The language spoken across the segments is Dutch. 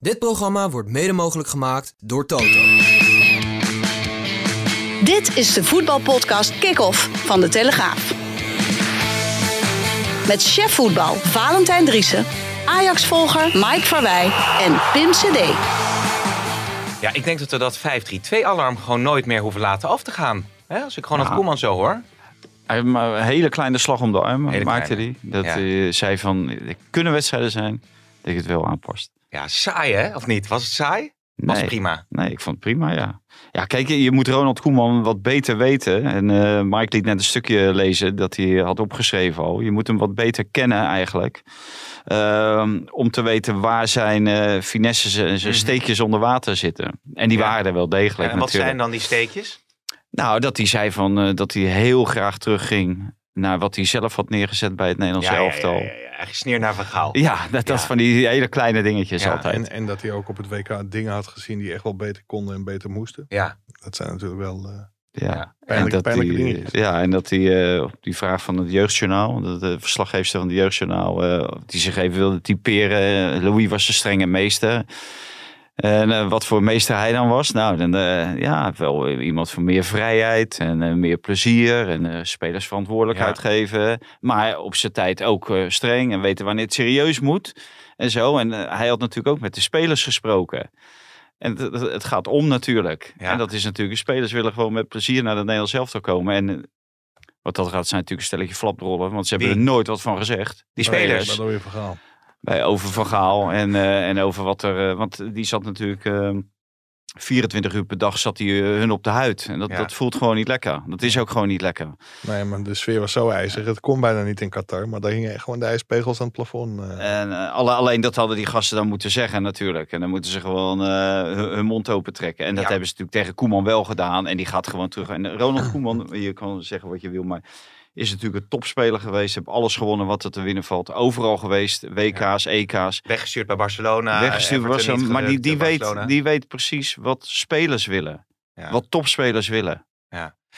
Dit programma wordt mede mogelijk gemaakt door Toto. Dit is de voetbalpodcast Kick-Off van De Telegraaf. Met chef voetbal Valentijn Driessen, Ajax-volger Mike Verwij en Pim CD. Ja, ik denk dat we dat 5-3-2-alarm gewoon nooit meer hoeven laten af te gaan. Hè? Als ik gewoon Ja. het Koeman zo hoor. Hij een hele kleine slag om de arm, Hele maakte hij. Dat ja. hij zei van, er kunnen wedstrijden zijn dat je het wel aanpast. Ja, saai hè? Of niet? Was het saai? Was Nee. prima. Nee, ik vond het prima, ja. Ja, kijk, je moet Ronald Koeman wat beter weten. En eh, Mike liet net een stukje lezen dat hij had opgeschreven al. Je moet hem wat beter kennen eigenlijk. Ehm, om te weten waar zijn finesses en zijn Mhm. steekjes onder water zitten. En die Ja. waren er wel degelijk En wat natuurlijk. zijn dan die steekjes? Nou, dat hij zei van, eh, dat hij heel graag terugging naar wat hij zelf had neergezet bij het Nederlands elftal. Ja, ja, ja, ja. Gesneerd naar verhaal. Ja, dat, van die hele kleine dingetjes Ja, altijd. En, en dat hij ook op het WK dingen had gezien die echt wel beter konden en beter moesten. Ja. Dat zijn natuurlijk wel... eh, ja. En dat pijnlijke die, dingetjes. ja, en dat hij eh, op die vraag van het Jeugdjournaal, de, de verslaggeefster van het Jeugdjournaal, eh, die zich even wilde typeren. eh, Louis was de strenge meester. En eh, wat voor meester hij dan was? Nou, dan, eh, ja, wel iemand van meer vrijheid en eh, meer plezier en spelers verantwoordelijkheid Ja. geven. Maar op zijn tijd ook streng en weten wanneer het serieus moet en zo. En hij had natuurlijk ook met de spelers gesproken. En het, gaat om natuurlijk. Ja. En dat is natuurlijk, de spelers willen gewoon met plezier naar de Nederlands elftal komen. En wat dat gaat zijn natuurlijk een stelletje flaprollen, want ze hebben Wie? er nooit wat van gezegd. Die spelers. Dat weer verhaal. Bij over Van Gaal en, eh, en over wat er, eh, want die zat natuurlijk eh, 24 uur per dag zat hij eh, hun op de huid. En dat, Ja. dat voelt gewoon niet lekker. Dat is ook gewoon niet lekker. Nee, maar de sfeer was zo ijzig. Het kon bijna niet in Qatar. Maar daar hingen gewoon de ijspegels aan het plafond. eh. En eh, alle, alleen dat hadden die gasten dan moeten zeggen natuurlijk. En dan moeten ze gewoon eh, hun, hun mond open trekken. En dat Ja. hebben ze natuurlijk tegen Koeman wel gedaan. En die gaat gewoon terug. En Ronald Koeman, je kan zeggen wat je wil, maar is natuurlijk een topspeler geweest. Heeft alles gewonnen wat er te winnen valt. Overal geweest. WK's, EK's. Weggestuurd bij Barcelona. Weggestuurd hem. niet Maar die, die, weet, Barcelona. die weet precies wat spelers willen. Ja. Wat topspelers willen.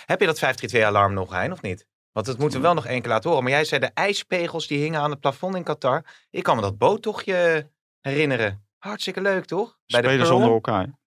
Heb je dat 5-3-2-alarm nog, Hein, of niet? Want dat moeten we wel nog één keer laten horen. Maar jij zei de ijspegels die hingen aan het plafond in Qatar. Ik kan me dat boottochtje herinneren. Hartstikke leuk, toch? Bij de spelers onder elkaar.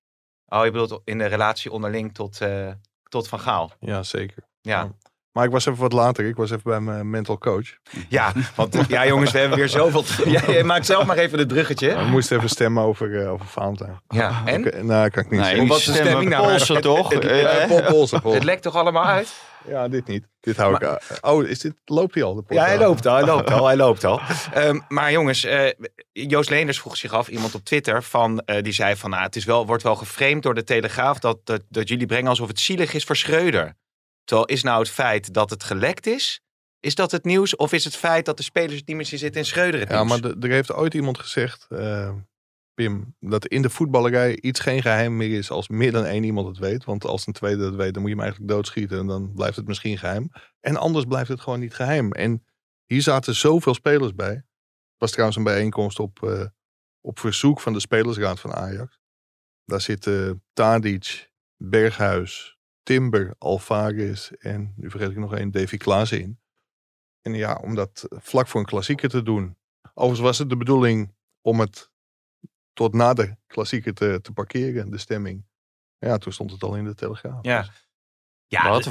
Oh, je bedoelt in de relatie onderling tot, eh, tot Van Gaal. Ja, zeker. Ja. Maar ik was even wat later. Ik was even bij mijn mental coach. Ja, want ja jongens, we hebben weer zoveel... Ja, je maakt zelf maar even het bruggetje. We moesten even stemmen over, eh over Valentijn. Ja, en? Oké, nou, kan ik niet Nee, zeggen. wat de stemming nou? Polsen toch? Het- Eh, Polsen. Het lekt toch allemaal uit? Ja, dit niet. Dit hou ik aan. Oh, is dit, loopt hij al? De Ja, hij loopt al, hij loopt al, hij loopt al. Ehm, maar jongens, eh, Joost Leenders vroeg zich af, iemand op Twitter, van, eh, die zei van, nou, het is wel, wordt wel geframed door de Telegraaf dat, dat, dat jullie brengen alsof het zielig is voor Schreuder. Terwijl is nou het feit dat het gelekt is, is dat het nieuws? Of is het feit dat de spelers het niet meer zitten in Schreuder het Ja, nieuws? maar er heeft ooit iemand gezegd, eh, Pim, dat in de voetballerij iets geen geheim meer is als meer dan één iemand het weet. Want als een tweede het weet, dan moet je hem eigenlijk doodschieten en dan blijft het misschien geheim. En anders blijft het gewoon niet geheim. En hier zaten zoveel spelers bij. Het was trouwens een bijeenkomst op, eh, op verzoek van de spelersraad van Ajax. Daar zitten Tadic, Berghuis, Timber, Alvarez en nu vergeet ik nog één, Davy Klaassen in. En ja, om dat vlak voor een klassieker te doen. Overigens was het de bedoeling om het tot na de klassieker te, te parkeren, de stemming. Ja, toen stond het al in de Telegraaf. Ja. Dus- Ja, wat,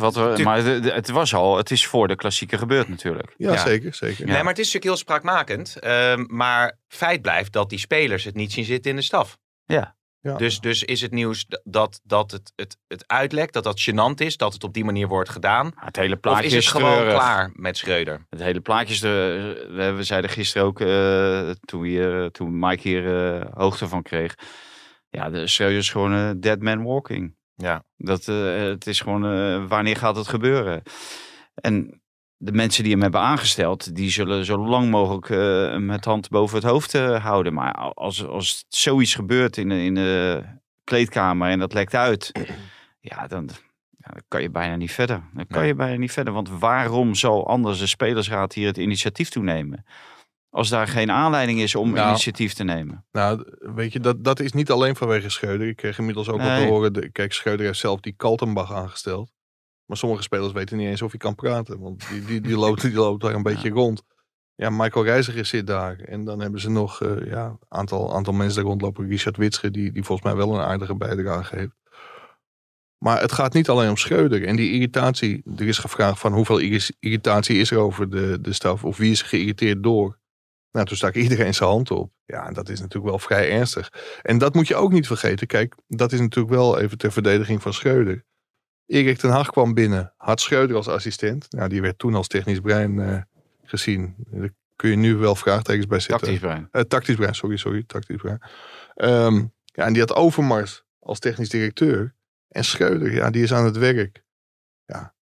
maar het was al, het is voor de klassieker gebeurd natuurlijk. ja, Ja. zeker, zeker. Nee, maar het is natuurlijk heel spraakmakend. Ehm, maar feit blijft dat die spelers het niet zien zitten in de staf. Ja. Ja. Dus, dus is het nieuws dat, dat het, het, het uitlekt, dat dat gênant is, dat het op die manier wordt gedaan? Ja, Het hele Of plaatje is het is gewoon treurig. klaar met Schreuder? Het hele plaatje is de, we, we zeiden gisteren ook, eh, toen, hier, toen Mike hier eh, hoogte van kreeg. Ja, de Schreuder is gewoon een dead man walking. Ja. Dat, eh, het is gewoon, wanneer gaat het gebeuren? En de mensen die hem hebben aangesteld, die zullen zo lang mogelijk eh, hem het hand boven het hoofd eh, houden. Maar als, als zoiets gebeurt in, de- in de kleedkamer en dat lekt uit, ja, dan, ja, dan kan je bijna niet verder. Dan kan Nee. je bijna niet verder. Want waarom zal anders de spelersraad hier het initiatief toenemen? Als daar geen aanleiding is om Nou, initiatief te nemen. Nou, weet je, dat, dat is niet alleen vanwege Schreuder. Ik kreeg inmiddels ook Nee. te horen. De, kijk, Schreuder heeft zelf die Kaltenbach aangesteld. Maar sommige spelers weten niet eens of hij kan praten. Want die, die, die, loopt, die loopt daar een beetje rond. Ja, Michael Reiziger zit daar. En dan hebben ze nog een ja, aantal, aantal mensen daar rondlopen. Richard Witsche, die, die volgens mij wel een aardige bijdrage heeft. Maar het gaat niet alleen om Schreuder. En die irritatie, er is gevraagd van hoeveel irri- irritatie is er over de, de staf. Of wie is er geïrriteerd door. Nou, toen stak iedereen zijn hand op. Ja, en dat is natuurlijk wel vrij ernstig. En dat moet je ook niet vergeten. Kijk, dat is natuurlijk wel even ter verdediging van Schreuder. Erik ten Hag kwam binnen, had Schreuder als assistent. Nou, die werd toen als technisch brein eh, gezien. Daar kun je nu wel vraagtekens bij zetten. Tactisch brein. Eh, tactisch brein, sorry, sorry, tactisch brein. Ehm, ja, en die had Overmars als technisch directeur. En Schreuder, ja, die is aan het werk. Ja,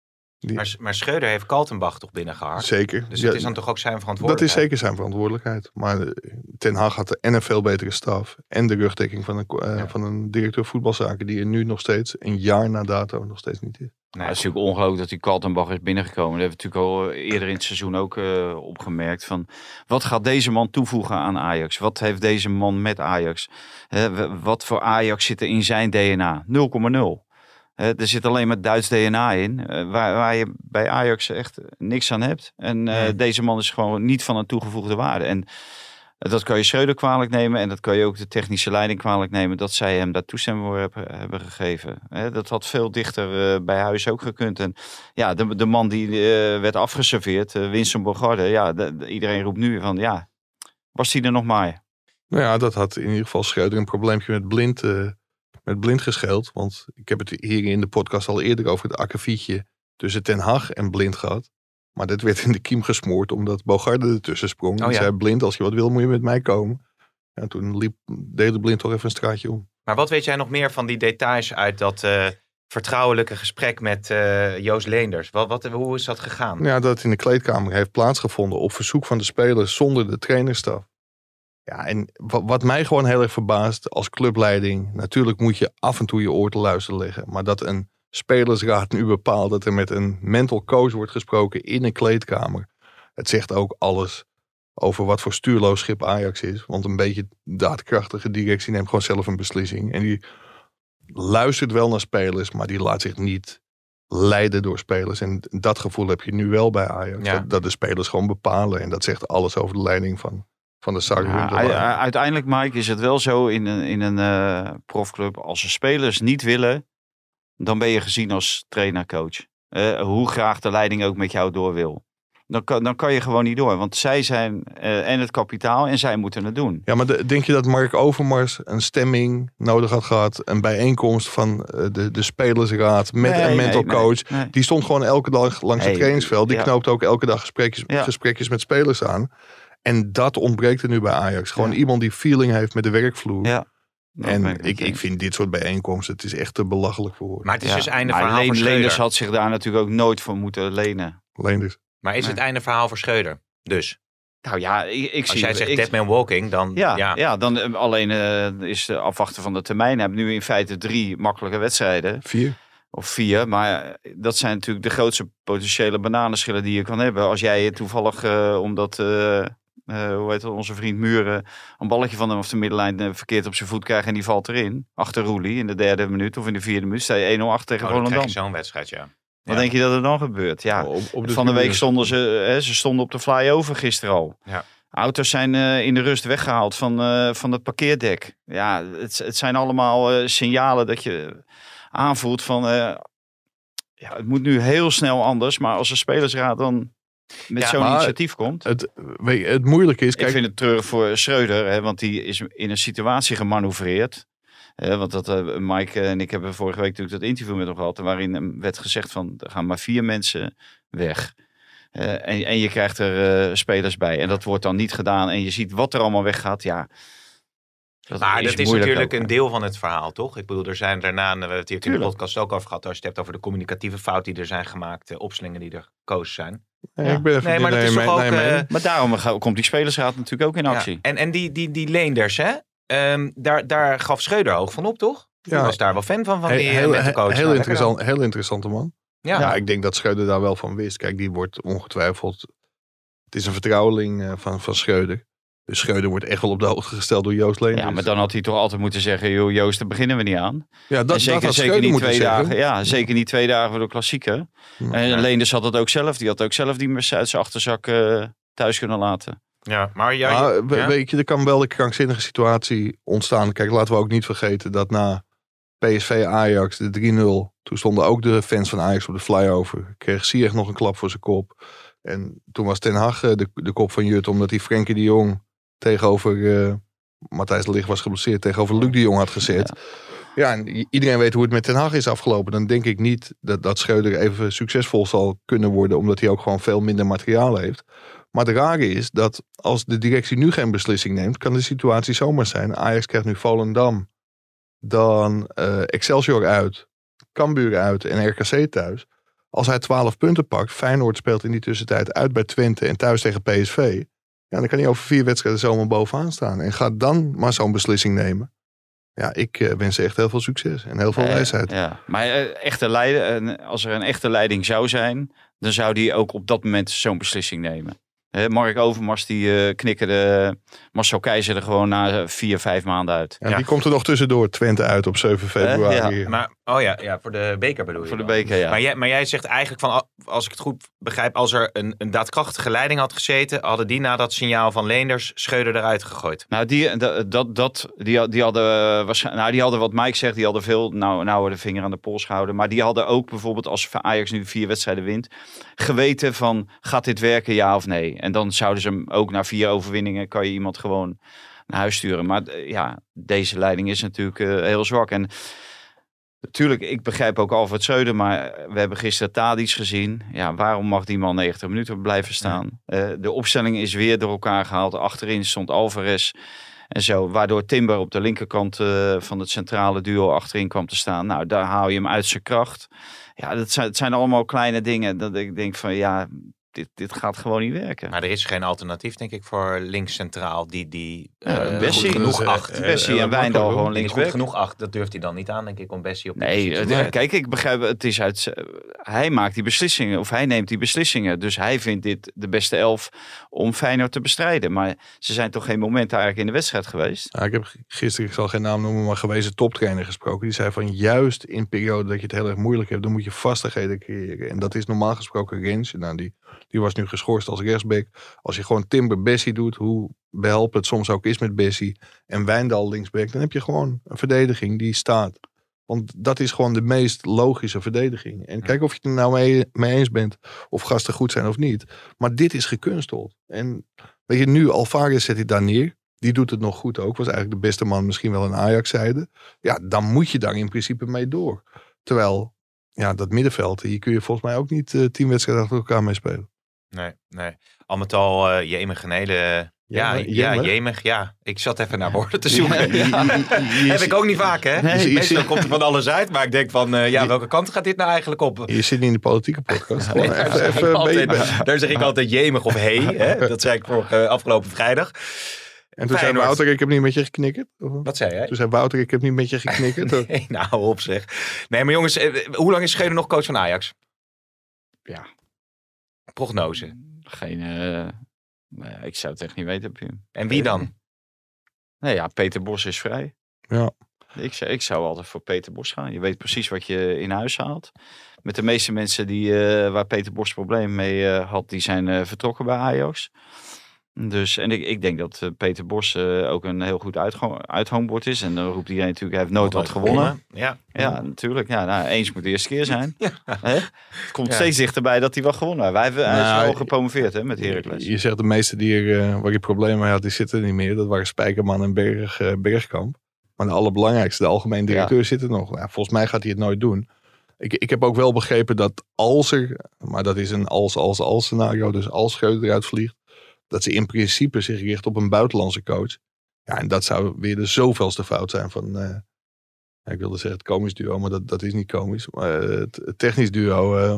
die, Maar, maar Schreuder heeft Kaltenbach toch binnengehaald? zeker. Dus Ja, het is dan toch ook zijn dat verantwoordelijkheid? is zeker zijn verantwoordelijkheid. Maar eh, Ten Hag had en een veel betere staf. En de rugdekking van een, eh, Ja. van een directeur voetbalzaken. Die er nu nog steeds, een jaar na dato, nog steeds niet is. Ja, het is natuurlijk ongelooflijk dat die Kaltenbach is binnengekomen. Dat hebben we natuurlijk al eerder in het seizoen ook eh, opgemerkt. Van, wat gaat deze man toevoegen aan Ajax? Wat heeft deze man met Ajax? Wat voor Ajax zit er in zijn DNA? 0,0. Hè, er zit alleen maar Duits DNA in. eh, waar, waar je bij Ajax echt niks aan hebt. En eh, Nee. deze man is gewoon niet van een toegevoegde waarde. En dat kan je Schreuder kwalijk nemen. En dat kan je ook de technische leiding kwalijk nemen. Dat zij hem daar toestemming voor hebben, hebben gegeven. Dat had veel dichter eh, bij huis ook gekund. En ja, de, de man die eh, werd afgeserveerd, eh, Winston Bogarde. Ja, de- de- iedereen roept nu van ja, was hij er nog maar? Nou ja, dat had in ieder geval Schreuder een probleempje met blind, eh, met blind gescheeld. Want ik heb het hier in de podcast al eerder over het akkefietje tussen Ten Hag en blind gehad. Maar dat werd in de kiem gesmoord omdat Bogarde ertussen sprong. Oh en ja. zei blind, als je wat wil moet je met mij komen. En toen liep, deed de blind toch even een straatje om. Maar wat weet jij nog meer van die details uit dat eh, vertrouwelijke gesprek met eh, Joost Leenders? Wat, wat, hoe is dat gegaan? Ja, dat in de kleedkamer heeft plaatsgevonden op verzoek van de spelers zonder de trainerstaf. Ja, en wat, mij gewoon heel erg verbaast als clubleiding. Natuurlijk moet je af en toe je oor te luisteren leggen. Maar dat een spelersraad nu bepaalt dat er met een mental coach wordt gesproken in een kleedkamer. Het zegt ook alles over wat voor stuurloos schip Ajax is. Want een beetje daadkrachtige directie neemt gewoon zelf een beslissing. En die luistert wel naar spelers, maar die laat zich niet leiden door spelers. En dat gevoel heb je nu wel bij Ajax. Ja. Dat, dat de spelers gewoon bepalen. En dat zegt alles over de leiding van, van de. Ja, uiteindelijk, Mike, is het wel zo in een, in een eh, profclub. Als de spelers niet willen, dan ben je gezien als trainer-coach. Eh, hoe graag de leiding ook met jou door wil. Dan kan, dan kan je gewoon niet door. Want zij zijn eh, en het kapitaal en zij moeten het doen. Ja, maar de- denk je dat Mark Overmars een stemming nodig had gehad? Een bijeenkomst van de, de spelersraad met Nee, een mental nee, coach. nee. Die stond gewoon elke dag langs het trainingsveld. Die ja. knoopt ook elke dag gesprekjes, Ja. gesprekjes met spelers aan. En dat ontbreekt er nu bij Ajax. Gewoon Ja. iemand die feeling heeft met de werkvloer. Ja. En ik ik, eens. vind dit soort bijeenkomsten, het is echt te belachelijk voor woorden. Maar het is Ja, dus einde maar verhaal Schreuder. Leenders had zich daar natuurlijk ook nooit voor moeten lenen. Leenders. Maar is het einde verhaal voor Schreuder? Dus, Nou ja, ik, ik als zie... jij zegt ik, dead man walking, dan ja, ja. ja. dan eh, alleen eh, is de afwachten van de termijn. Hij heeft nu in feite drie makkelijke wedstrijden. Vier. Of vier. Maar eh, dat zijn natuurlijk de grootste potentiële bananenschillen die je kan hebben. Als jij toevallig, eh, omdat, eh, eh, hoe heet het, onze vriend Muren, een balletje van hem of de middenlijn eh, verkeerd op zijn voet krijgt en die valt erin. Achter Roelie in de derde minuut of in de vierde minuut. Sta je 1-0 achter tegen Oh, je zo'n wedstrijd, ja. Wat Ja. denk je dat er dan gebeurt? Ja, Op, op de van de week stonden ze, hè, ze stonden op de flyover gisteren al. Ja. Auto's zijn eh, in de rust weggehaald van, eh, van het parkeerdek. Ja, het, het zijn allemaal eh, signalen dat je aanvoelt van... eh, ja, het moet nu heel snel anders. Maar als de spelersraad dan met Ja, zo'n initiatief komt... Het, het moeilijke is, ik kijk, vind het treurig voor Schreuder, hè, want die is in een situatie gemanoeuvreerd. Hè, want dat, eh, Mike en ik hebben vorige week natuurlijk dat interview met hem gehad. Waarin werd gezegd van, er gaan maar vier mensen weg. En, en je krijgt er eh, spelers bij. En dat wordt dan niet gedaan. En je ziet wat er allemaal weggaat. Ja, Maar dat is natuurlijk ook. een deel van het verhaal, toch? Ik bedoel, er zijn daarna, en we hebben het hier in de podcast ook over gehad, als je het hebt over de communicatieve fouten die er zijn gemaakt, de opslingen die er gekozen zijn. Nee, Ja. Ik ben even Nee, maar dat is toch ook... eh, Maar daarom komt die spelersraad natuurlijk ook in ja. actie. En, en die, die, die Leenders, hè? Ehm, daar, daar gaf Schreuder hoog van op, toch? Ja. was daar wel fan van, van Heel, die heel, heel, coach. heel, interessant, heel interessante man. Ja. Ja, ik denk dat Schreuder daar wel van wist. Kijk, die wordt ongetwijfeld... Het is een vertrouweling eh, van, van Schreuder. Dus Schreuder wordt echt wel op de hoogte gesteld door Joost Leenders. Ja, maar dan had hij toch altijd moeten zeggen, joh Joost, daar beginnen we niet aan. ja, dat, en dat zeker, zeker niet twee zeggen. dagen. Ja, zeker niet twee dagen voor de klassieker. Ja. En Leenders had het ook zelf. Die had ook zelf die uit zijn achterzak eh, thuis kunnen laten. Ja, maar we- ja? weet je, er kan wel een krankzinnige situatie ontstaan. Kijk, laten we ook niet vergeten dat na PSV Ajax, de 3-0, toen stonden ook de fans van Ajax op de flyover. Kreeg Ziyech nog een klap voor zijn kop. En toen was Ten Hag eh, de, de kop van Jut, omdat hij Frenkie de Jong tegenover eh, Matthijs de Ligt was geblesseerd, tegenover Luc de Jong had gezet. Ja. en iedereen weet hoe het met Ten Hag is afgelopen. Dan denk ik niet dat, dat Schreuder even succesvol zal kunnen worden, omdat hij ook gewoon veel minder materiaal heeft. Maar het rare is dat als de directie nu geen beslissing neemt, kan de situatie zomaar zijn. Ajax krijgt nu Volendam, dan eh, Excelsior uit, Cambuur uit en RKC thuis. Als hij 12 punten pakt, Feyenoord speelt in die tussentijd uit bij Twente en thuis tegen PSV. Ja, dan kan hij over vier wedstrijden zomaar bovenaan staan. En gaat dan maar zo'n beslissing nemen. Ja, ik eh, wens ze echt heel veel succes en heel veel wijsheid. ja. Maar eh, echte leiden, als er een echte leiding zou zijn, dan zou die ook op dat moment zo'n beslissing nemen. Mark Overmars die eh knikkerde Marcel Keizer er gewoon na eh, vier, vijf maanden uit. En Ja. die komt er nog tussendoor, Twente uit op 7 februari. Maar, oh ja, ja, voor de beker bedoel je Voor de beker, ja. Maar, jij, maar jij zegt eigenlijk van, als ik het goed begrijp, als er een, een daadkrachtige leiding had gezeten, hadden die na dat signaal van Leenders Schreuder eruit gegooid. Nou, die, dat, dat, die, die hadden eh, nou, die hadden wat Mike zegt, die hadden veel nou, nauwer de vinger aan de pols gehouden. Maar die hadden ook bijvoorbeeld, als Ajax nu vier wedstrijden wint, geweten van, gaat dit werken, ja of nee? En dan zouden ze hem ook na vier overwinningen, kan je iemand gewoon naar huis sturen. Maar eh, ja, deze leiding is natuurlijk eh, heel zwak. En natuurlijk, ik begrijp ook Alfred Schreuder, maar we hebben gisteren Tadic gezien. Ja, waarom mag die man 90 minuten blijven staan? Eh, de opstelling is weer door elkaar gehaald. Achterin stond Alvarez en zo. Waardoor Timber op de linkerkant eh, van het centrale duo achterin kwam te staan. Nou, daar haal je hem uit zijn kracht. Ja, dat zijn, het zijn allemaal kleine dingen dat ik denk van ja, dit, dit gaat gewoon niet werken. Maar er is geen alternatief, denk ik, voor links centraal die, die Ja, eh, Bessie. genoeg eh, acht. eh, Bessie en Wijndal gewoon Die goed genoeg acht, dat durft hij dan niet aan, denk ik, om Bessie op Nee, te zetten. kijk, ik begrijp, het is uit, hij maakt die beslissingen, of hij neemt die beslissingen. Dus hij vindt dit de beste elf om Feyenoord te bestrijden. Maar ze zijn toch geen moment eigenlijk in de wedstrijd geweest. Ja, ik heb gisteren, ik zal geen naam noemen, maar gewezen toptrainer gesproken. Die zei van juist in periode dat je het heel erg moeilijk hebt, dan moet je vastigheden creëren. En dat is normaal gesproken Rens. Nou, die, die was nu geschorst als rechtsback. Als je gewoon Timber Bessie doet, hoe behelpen het soms ook is met Bessie. En Wijndal linksback, dan heb je gewoon een verdediging die staat. Want dat is gewoon de meest logische verdediging. En kijk of je het er nou mee, mee eens bent. Of gasten goed zijn of niet. Maar dit is gekunsteld. En weet je, nu Alvarez zet hij daar neer. Die doet het nog goed ook. Was eigenlijk de beste man misschien wel een Ajax-zijde. Ja, dan moet je daar in principe mee door. Terwijl, ja, dat middenveld, hier kun je volgens mij ook niet eh, tien wedstrijden achter elkaar mee spelen. Nee, nee. Al met al, een hele... Ja, Jemig, ja, jemig. Ja, ik zat even naar woorden te zoeken. Ja. Heb ik ook niet vaak, hè? Nee, je Meestal komt er van alles uit, maar ik denk van, eh, ja, welke kant gaat dit nou eigenlijk op? Je zit niet in de politieke podcast. Nee, daar, even, altijd, daar zeg ik altijd jemig of hey. Hè? Dat zei ik vorige, afgelopen vrijdag. En toen zei Feyenoord. Wouter, ik heb niet met je geknikkerd. Of- Wat zei jij? Toen zei Wouter, ik heb niet met je geknikkerd. Nee, nou, op zeg. Nee, maar jongens, eh, hoe lang is Schreuder nog coach van Ajax? Ja. Prognose. Geen, eh, nou, ik zou het echt niet weten. Pim. En wie dan? Nee, ja, Peter Bos is vrij. Ja. Ik zou, ik zou altijd voor Peter Bos gaan. Je weet precies wat je in huis haalt. Met de meeste mensen die, eh, waar Peter Bos problemen mee eh, had, die zijn eh, vertrokken bij Ajax. Dus, en ik, ik denk dat eh, Peter Bos eh, ook een heel goed uithangbord is. En dan roept iedereen natuurlijk, hij heeft nooit wat gewonnen. Ja. Ja, natuurlijk. Ja, nou, eens moet de eerste keer zijn. Hè? Het komt Ja. steeds dichterbij dat hij wel gewonnen heeft. Wij hebben, hij is Nou, wel gepromoveerd hè, met Heracles. Je zegt de meeste die er, eh, waar je problemen mee had, die zitten er niet meer. Dat waren Spijkerman en Berg, Bergkamp. Maar de allerbelangrijkste, de algemeen directeur, zit er nog. Ja, volgens mij gaat hij het nooit doen. Ik, ik heb ook wel begrepen dat als er, maar dat is een als, als, als scenario. Dus als Schreuder eruit vliegt, dat ze in principe zich richt op een buitenlandse coach. Ja, en dat zou weer de zoveelste fout zijn van... eh, ja, ik wilde zeggen het komisch duo, maar dat, dat is niet komisch. Maar eh, het, het technisch duo... eh,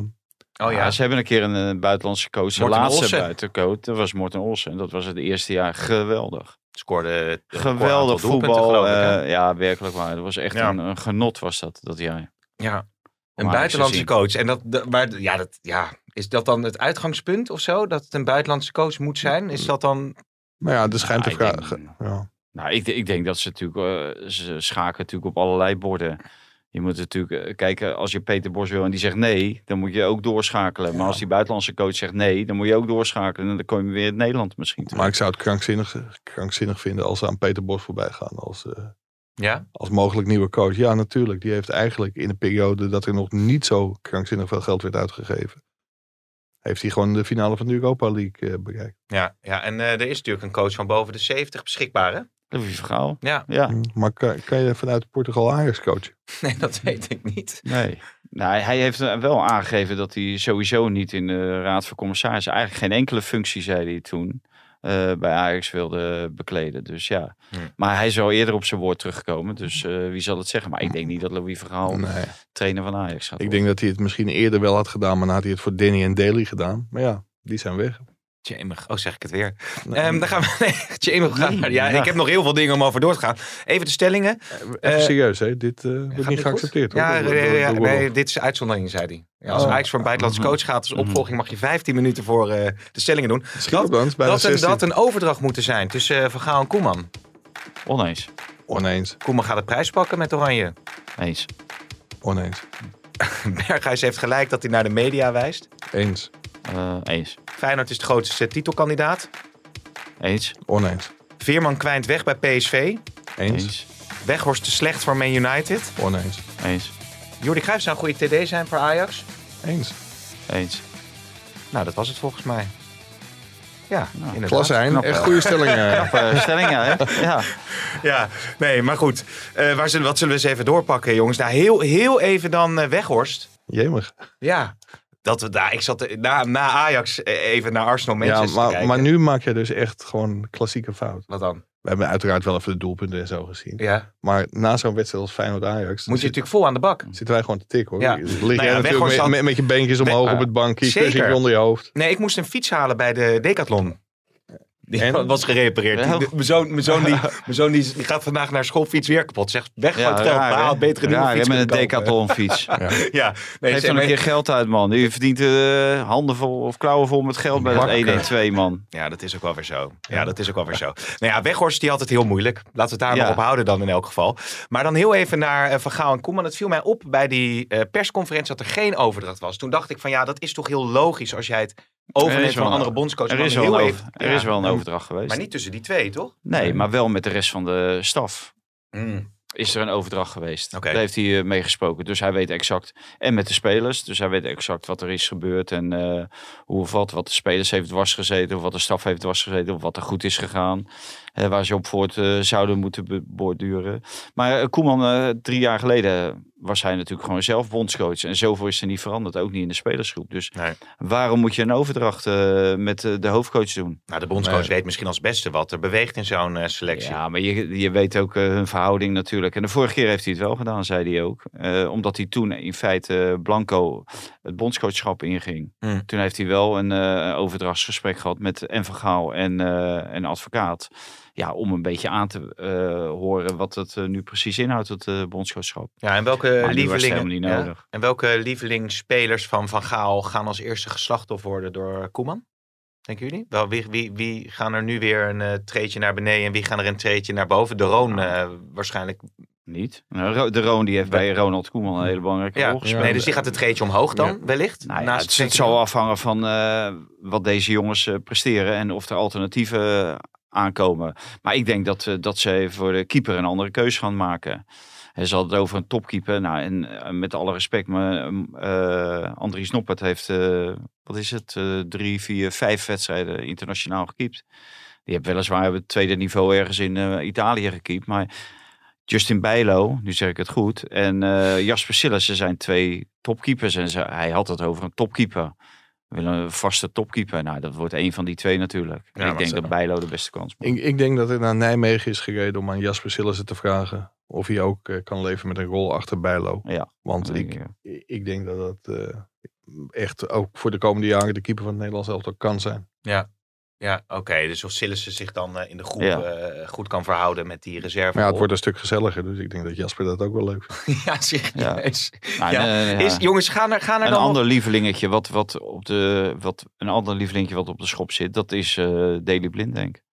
Oh Ja, ze hebben een keer een, buitenlandse coach, de laatste buitencoach, dat was Morten Olsen. En dat was het eerste jaar geweldig. scoorde het Geweldig voetbal. eh, ja, werkelijk waar. Dat was echt Ja. een, een genot was dat, dat jaar. Ja. Een buitenlandse te coach. En dat, de- maar ja, dat, ja, is dat dan het uitgangspunt of zo? Dat het een buitenlandse coach moet zijn? Is dat dan... maar ja, er schijnt Nou, te ik vragen. denk- Ja. Nou, ik, ik denk dat ze natuurlijk, eh, ze schaken natuurlijk op allerlei borden. Je moet natuurlijk eh, kijken, als je Peter Bos wil en die zegt nee, dan moet je ook doorschakelen. Maar als die buitenlandse coach zegt nee, dan moet je ook doorschakelen. En dan kom je weer in Nederland misschien terug. Maar ik zou het krankzinnig, krankzinnig vinden als ze aan Peter Bos voorbij gaan. Als, eh, Ja? als mogelijk nieuwe coach. Ja, natuurlijk. Die heeft eigenlijk in een periode dat er nog niet zo krankzinnig veel geld werd uitgegeven. Heeft hij gewoon de finale van de Europa League eh, bereikt. Ja, ja. en eh, er is natuurlijk een coach van boven de 70 beschikbaar, hè? Louis Vergaal. Ja, Ja, Maar kan, kan je vanuit Portugal Ajax coachen? nee, dat weet ik niet. nee. Nou, hij heeft wel aangegeven dat hij sowieso niet in de Raad van Commissarissen, eigenlijk geen enkele functie, zei hij toen, bij Ajax wilde bekleden. Dus ja. Maar hij zou eerder op zijn woord terugkomen. Dus eh, wie zal het zeggen? Maar ik denk niet dat Louis Vergaal Nee. trainer van Ajax gaat Ik worden. denk dat hij het misschien eerder wel had gedaan. Maar dan had hij het voor Danny en Daly gedaan. Maar ja, die zijn weg. Jamig. Oh, zeg ik het weer. Nee. Ehm, dan gaan we... Nee, Jamig, Nee, ja, ja. ik heb nog heel veel dingen om over door te gaan. Even de stellingen. Even Eh, serieus, hè? Dit eh, wordt niet geaccepteerd. hoor, Ja, door- ja, door- ja, door nee, dit is uitzondering, zei hij. Ja, als Oh. Ajax voor een buitenlandse coach gaat als opvolging, mag je 15 minuten voor eh, de stellingen doen. Is bijna Dat een, 16. dat een overdracht moeten zijn tussen uh, Van Gaal en Koeman. Oneens. Oneens, Koeman gaat de prijs pakken met Oranje. Eens. oneens, Berghuis heeft gelijk dat hij naar de media wijst. eens, Eh, eens. Feyenoord is de grootste titelkandidaat. Eens. oneens, Veerman kwijnt weg bij PSV. eens, Eens. Weghorst te slecht voor Man United. oneens, Eens. Jordi Cruijff zou een goede TD zijn voor Ajax. eens. Eens. Nou, dat was het volgens mij. Ja, inderdaad. Klasse hein, knap, echt goede stellingen. Knappe stellingen, hè? Ja. Ja, nee, maar goed. Eh, waar zullen, wat zullen we eens even doorpakken, jongens? Nou, heel, heel even dan eh, Weghorst. Jemig. Ja, dat we daar. Ik zat na, na Ajax eh, even naar Arsenal Ja, Manchester te maar, kijken. maar nu maak je dus echt gewoon klassieke fout. Wat dan? We hebben uiteraard wel even de doelpunten en zo gezien. Ja. Maar na zo'n wedstrijd als Feyenoord-Ajax... Moet je zit- natuurlijk vol aan de bak. zitten wij gewoon te tikken hoor. Ja. Lig Nou ja, natuurlijk met, had- met, met je beentjes omhoog op het bankje, Zeker. kussentje onder je hoofd. Nee, ik moest een fiets halen bij de Decathlon. Die En? was gerepareerd. Ja. Mijn zoon, mijn zoon, die, mijn zoon die, gaat vandaag naar school, fiets weer kapot. Zegt weg van het geld, raar, maar hè? had beter een nieuwe Raar, hè, fiets met een decathlon fiets. Ja, nee, Geef dan een keer geld uit, man. Je verdient eh, handen vol of klauwen vol met geld bij dat Makker. 112, man. Ja, dat is ook wel weer zo. Ja, dat is ook wel weer zo. Nou ja, Weghorst die had het heel moeilijk. Laten we het daar Ja. nog op houden dan in elk geval. Maar dan heel even naar eh, Van Gaal en Koeman. Het viel mij op bij die eh, persconferentie dat er geen overdracht was. Toen dacht ik van ja, dat is toch heel logisch als jij het Er overneemt van een andere bondscoach. Er is wel heel even- er Ja, is wel een overdracht geweest. Maar niet tussen die twee, toch? Nee, maar wel met de rest van de staf. Mm. is er een overdracht geweest. Oké. Daar heeft hij eh, mee gesproken. Dus hij weet exact. En met de spelers. Dus hij weet exact wat er is gebeurd. En eh, hoe of wat. Wat de spelers heeft dwars gezeten. Of wat de staf heeft dwars gezeten. Of wat er goed is gegaan. Waar ze op voort eh, zouden moeten borduren. Maar eh, Koeman, eh, drie jaar geleden was hij natuurlijk gewoon zelf bondscoach. En zoveel is er niet veranderd. Ook niet in de spelersgroep. Dus Nee. waarom moet je een overdracht met de hoofdcoach doen? Nou, de bondscoach Nee. weet misschien als beste wat er beweegt in zo'n selectie. Ja, maar je, je weet ook hun verhouding natuurlijk. En de vorige keer heeft hij het wel gedaan, zei hij ook. Omdat hij toen in feite Blanco het bondscoachschap inging. Hmm. Toen heeft hij wel een overdrachtsgesprek gehad met en Van Gaal en een advocaat. Ja, om een beetje aan te eh, horen wat het eh, nu precies inhoudt, het bondscoachschap. Ja, en welke het lievelingen, ja? en welke lievelingsspelers van Van Gaal gaan als eerste geslachtoffer worden door Koeman? Denken jullie? Wel, wie, wie, wie gaan er nu weer een eh, treetje naar beneden en wie gaan er een treetje naar boven? De Roon eh, waarschijnlijk. Niet. Nou, De Roon die heeft bij Ronald Koeman een hele belangrijke Ja, rol gespeeld. nee, dus die gaat een treetje omhoog dan, wellicht? Nou ja, het, het zal afhangen van wat deze jongens presteren en of er alternatieven aankomen. Maar ik denk dat, eh, dat ze voor de keeper een andere keuze gaan maken. En ze hadden het over een topkeeper. Nou, en eh, met alle respect, maar eh Andries Noppert heeft, wat is het, drie, vier, vijf wedstrijden internationaal gekiept. Die heeft weliswaar het tweede niveau ergens in Italië gekiept. Maar Justin Bijlo, nu zeg ik het goed, en Jasper Sillissen zijn twee topkeepers. En ze, hij had het over een topkeeper. We willen een vaste topkeeper. Nou, dat wordt een van die twee natuurlijk. Ik denk dat Bijlo de beste kans maakt. Ik, ik denk dat hij naar Nijmegen is gereden om aan Jasper Sillissen te vragen of hij ook eh, kan leven met een rol achter Bijlo. Ja, Want denk ik, ik. ik denk dat dat eh, echt ook voor de komende jaren de keeper van het Nederlands elftal kan zijn. Ja, ja oké. Dus of Sillissen zich dan eh, in de groep Ja. eh, goed kan verhouden met die reserve. Maar ja, het wordt een stuk gezelliger. Dus ik denk dat Jasper dat ook wel leuk vindt. ja, serieus. Nou, Ja. Is, jongens, ga naar, ga naar Een dan ander lievelingetje wat, wat op de wat een ander lievelingetje wat op de schop zit, dat is eh Daily Blind denk ik.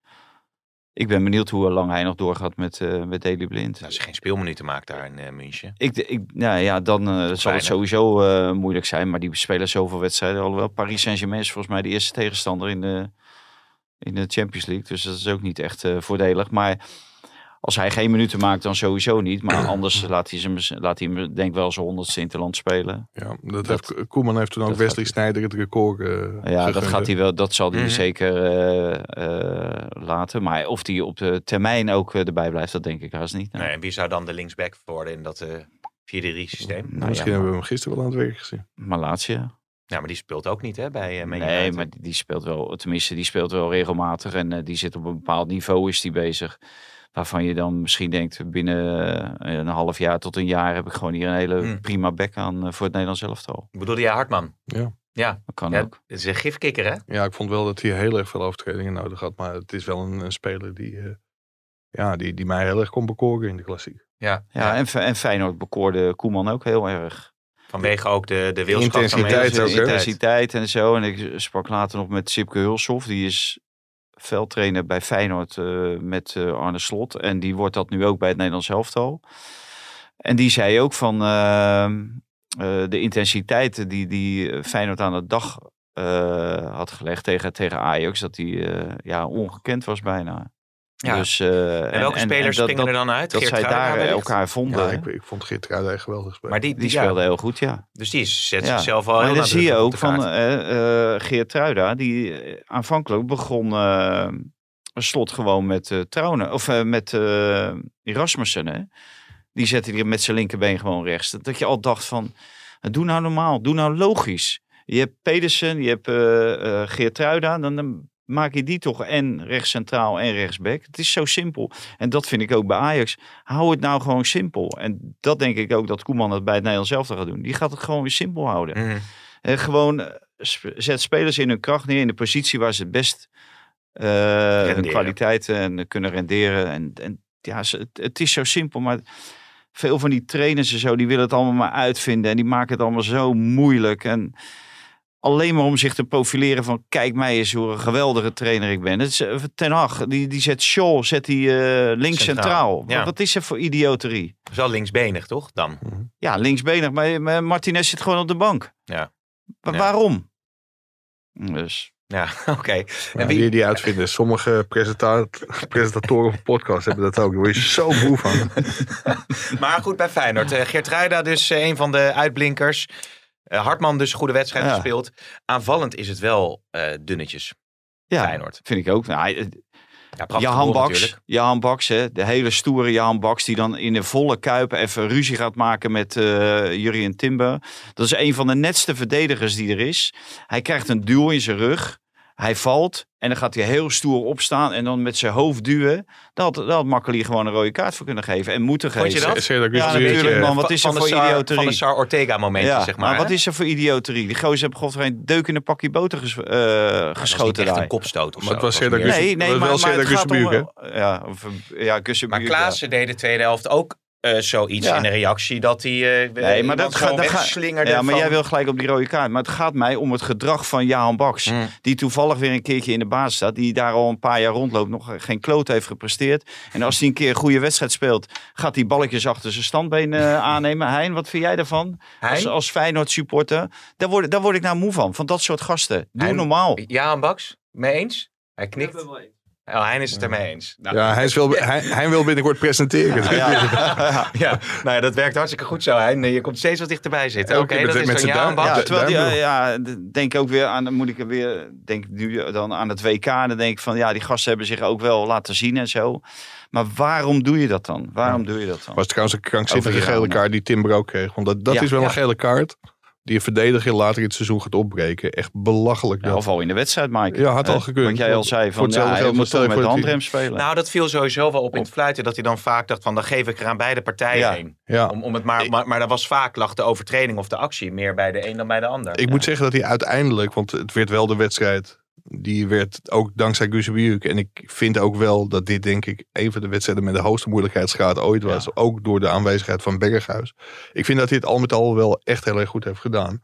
Ik ben benieuwd hoe lang hij nog doorgaat met, eh met Daily Blind. Nou, als je geen speelminuten maakt daar in eh, München. Ik, ik, nou ja, dan eh, zal het sowieso eh, moeilijk zijn. Maar die spelen zoveel wedstrijden. Alhoewel Paris Saint-Germain is volgens mij de eerste tegenstander in de, in de Champions League. Dus dat is ook niet echt eh, voordelig. Maar als hij geen minuten maakt, dan sowieso niet. Maar anders laat hij, ze, laat hij hem denk ik wel zijn honderdste interland spelen. Ja, dat heeft, Koeman heeft toen ook Wesley Sneijder het record eh Ja, dat gaat hij wel. Dat zal hij Mhm. zeker eh, eh, laten. Maar of hij op de termijn ook erbij blijft, dat denk ik haast niet. Nou, Nee, en wie zou dan de linksback worden in dat eh 4-3 systeem? nou Misschien ja, hebben we hem gisteren wel aan het werk gezien. Malatia. Ja, maar die speelt ook niet hè, bij uh, Nee, maar die, speelt wel, tenminste, die speelt wel regelmatig. En eh, die zit op een bepaald niveau, is die bezig. Waarvan je dan misschien denkt, binnen eh, een half jaar tot een jaar heb ik gewoon hier een hele Hmm. prima back aan voor het Nederlands elftal. Bedoelde jij Hartman? Ja. Ja, Dat kan ja ook. het is een gifkikker hè? Ja, ik vond wel dat hij heel erg veel overtredingen nodig had. Maar het is wel een, een speler die, eh, ja, die, die mij heel erg kon bekoren in de klassiek. Ja, Ja, en, Fe- en Feyenoord bekoorde Koeman ook heel erg. Vanwege ook de, de wilskracht. Intensiteit hè? intensiteit en zo. En ik sprak later nog met Sipke Hulshoff. Die is veldtrainer bij Feyenoord eh, met eh, Arne Slot. En die wordt dat nu ook bij het Nederlands elftal. En die zei ook van ehm, eh, de intensiteit die, die Feyenoord aan de dag had gelegd tegen, tegen Ajax. Dat die ja, ongekend was bijna. Ja. Dus, eh, En welke spelers dat- springen dat, er dan uit? Dat zij daar eh, wellicht? elkaar vonden. Ja, ik, ik vond Geert Kruijder echt geweldig spelen. Maar die, die speelde heel goed, ja. Dus die zet Ja. zichzelf al Maar heel dan zie je ook van eh eh, Geert Truida, die aanvankelijk begon een slot gewoon met eh Trouwen, of eh, met eh Rasmussen. Hè? Die zette hij met zijn linkerbeen gewoon rechts. Dat, je al dacht van, doe nou normaal, doe nou logisch. Je hebt Pedersen, je hebt eh eh Geert Truida, dan, dan maak je die toch en rechts centraal en rechtsback. Het is zo simpel. En dat vind ik ook bij Ajax. Hou het nou gewoon simpel. En dat denk ik ook dat Koeman het bij het Nederlands zelf gaat doen. Die gaat het gewoon weer simpel houden. Mhm. En gewoon eh, zet spelers in hun kracht neer in de positie waar ze het best eh hun kwaliteiten en kunnen renderen. En, en ja, het, het is zo simpel, maar veel van die trainers en zo, die willen het allemaal maar uitvinden en die maken het allemaal zo moeilijk. En alleen maar om zich te profileren van kijk mij eens hoe een geweldige trainer ik ben. Het is, eh, Ten Hag, die, die zet Shaw, zet die eh, links Centraal, centraal. ja. Wat, wat is er voor idioterie? Dat is wel linksbenig, toch? Dan. Ja, linksbenig, maar, maar Martinez zit gewoon op de bank. Ja. Wa- Ja. Waarom? Dus Ja, oké. En wie- die die uitvinden. Sommige presenta- presentatoren van podcasts hebben dat ook. Daar word je zo moe van. Maar goed, bij Feyenoord. Uh, Geert Ruida dus eh, een van de uitblinkers. Eh, Hartman dus goede wedstrijd Ja. gespeeld. Aanvallend is het wel eh, dunnetjes. ja, Feyenoord. vind ik ook. Nou, hij- Ja, Jahan goal Baks. Jahan Baks hè, de hele stoere Jahan Baks die dan in de volle kuip even ruzie gaat maken met eh Jurien Timber. Dat is een van de netste verdedigers die er is. Hij krijgt een duw in zijn rug. Hij valt en dan gaat hij heel stoer opstaan en dan met zijn hoofd duwen. Daar had, daar had Makkeli gewoon een rode kaart voor kunnen geven en moeten Vond je geven. dat? Dat Ja, een beetje- man. Wat Van- is er voor de Sar- idioterie? Van de Sar Ortega momentje, Ja, zeg maar. wat is er voor idioterie? Die gozer heeft god geen deuk in een pakje boter ges, eh, Dat was geschoten daar. een kopstoot of Maar zo. het was Nee, nee, maar, wel maar het Serdar gaat om... Gussebuurk, Ja, of, ja, Maar ja. Klaassen deed de tweede helft ook eh, zoiets Ja. in de reactie dat hij eh Nee, maar dat gaat. dat gaat-. Ja, maar jij wil gelijk op die rode kaart. Maar het gaat mij om het gedrag van Jahan Baks. Mm. Die toevallig weer een keertje in de baas staat. Die daar al een paar jaar rondloopt. Nog geen kloot heeft gepresteerd. En als hij een keer een goede wedstrijd speelt. Gaat hij balletjes achter zijn standbeen eh, aannemen. Hein, wat vind jij daarvan? Hein? Als, als Feyenoord supporter. Daar word, daar word ik nou moe van. Van dat soort gasten. Doe Hein- normaal. Ja, Baks? Mee eens? Hij knikt. Oh, hij is het ermee eens. Nou, Ja, hij, is wel, hij, hij wil binnenkort presenteren. ja, nou ja, dat werkt hartstikke goed zo. Hein. Je komt steeds wat dichterbij zitten. Oké, met- dat is met Jaan duim. Baks. Ja, Ja, terwijl die, ja, denk ook weer aan, moet ik er weer, denk nu dan aan het WK. Dan denk ik van, ja, die gasten hebben zich ook wel laten zien en zo. Maar waarom doe je dat dan? Waarom doe je dat dan? was trouwens een krankzinnige gele kaart die Timber ook kreeg. Want dat, dat Ja, is wel ja. een gele kaart. Die een verdediger later in het seizoen gaat opbreken. Echt belachelijk. Ja, dat. of al in de wedstrijd, Mike. Ja, had al gekund. Wat jij al zei, van ja, hij moet toch met de handrem spelen. Nou, dat viel sowieso wel op in het fluiten. Dat hij dan vaak dacht van, dan geef ik er aan beide partijen Ja. heen. Ja. Om, om het maar, maar, maar dat was vaak lag de overtreding of de actie meer bij de een dan bij de ander. Ik moet zeggen dat hij uiteindelijk, want het werd wel de wedstrijd, die werd ook dankzij Guzebujuk. En ik vind ook wel dat dit denk ik een van de wedstrijden met de hoogste moeilijkheidsgraad ooit was. Ook door de aanwezigheid van Berghuis. Ik vind dat hij het al met al wel echt heel erg goed heeft gedaan.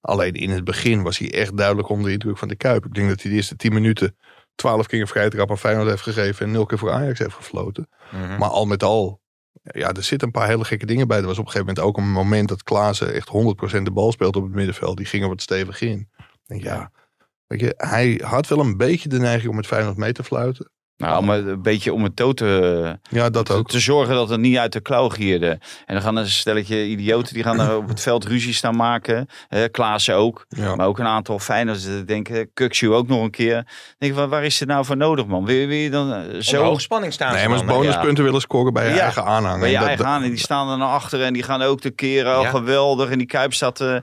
Alleen in het begin was hij echt duidelijk onder de indruk van de Kuip. Ik denk dat hij de eerste 10 minuten 12 keer een vrije trap aan Feyenoord heeft gegeven en 0 keer voor Ajax heeft gefloten. Mhm. Maar al met al, ja, er zitten een paar hele gekke dingen bij. Er was op een gegeven moment ook een moment dat Klaassen echt 100% de bal speelt op het middenveld. Die ging er wat stevig in. Denk, ja, weet je, hij had wel een beetje de neiging om het Feyenoord mee te fluiten. Nou, om het een beetje om het dood te, Ja, dat te, ook. te zorgen dat het niet uit de klauw gierde. En dan gaan er een stelletje idioten, die gaan er op het veld ruzie staan maken. Eh Klaassen ook. Ja. Maar ook een aantal die denken, Kukshu ook nog een keer. Dan denk ik, waar, waar is dit nou voor nodig, man? Wil, je- wil je dan eh, zo hoge spanning staan Nee, maar als bonuspunten willen scoren bij je Ja. eigen aanhang. bij je dat- eigen aan? En die staan er naar achter en die gaan ook te keren. Oh, geweldig. En die Kuip staat... eh,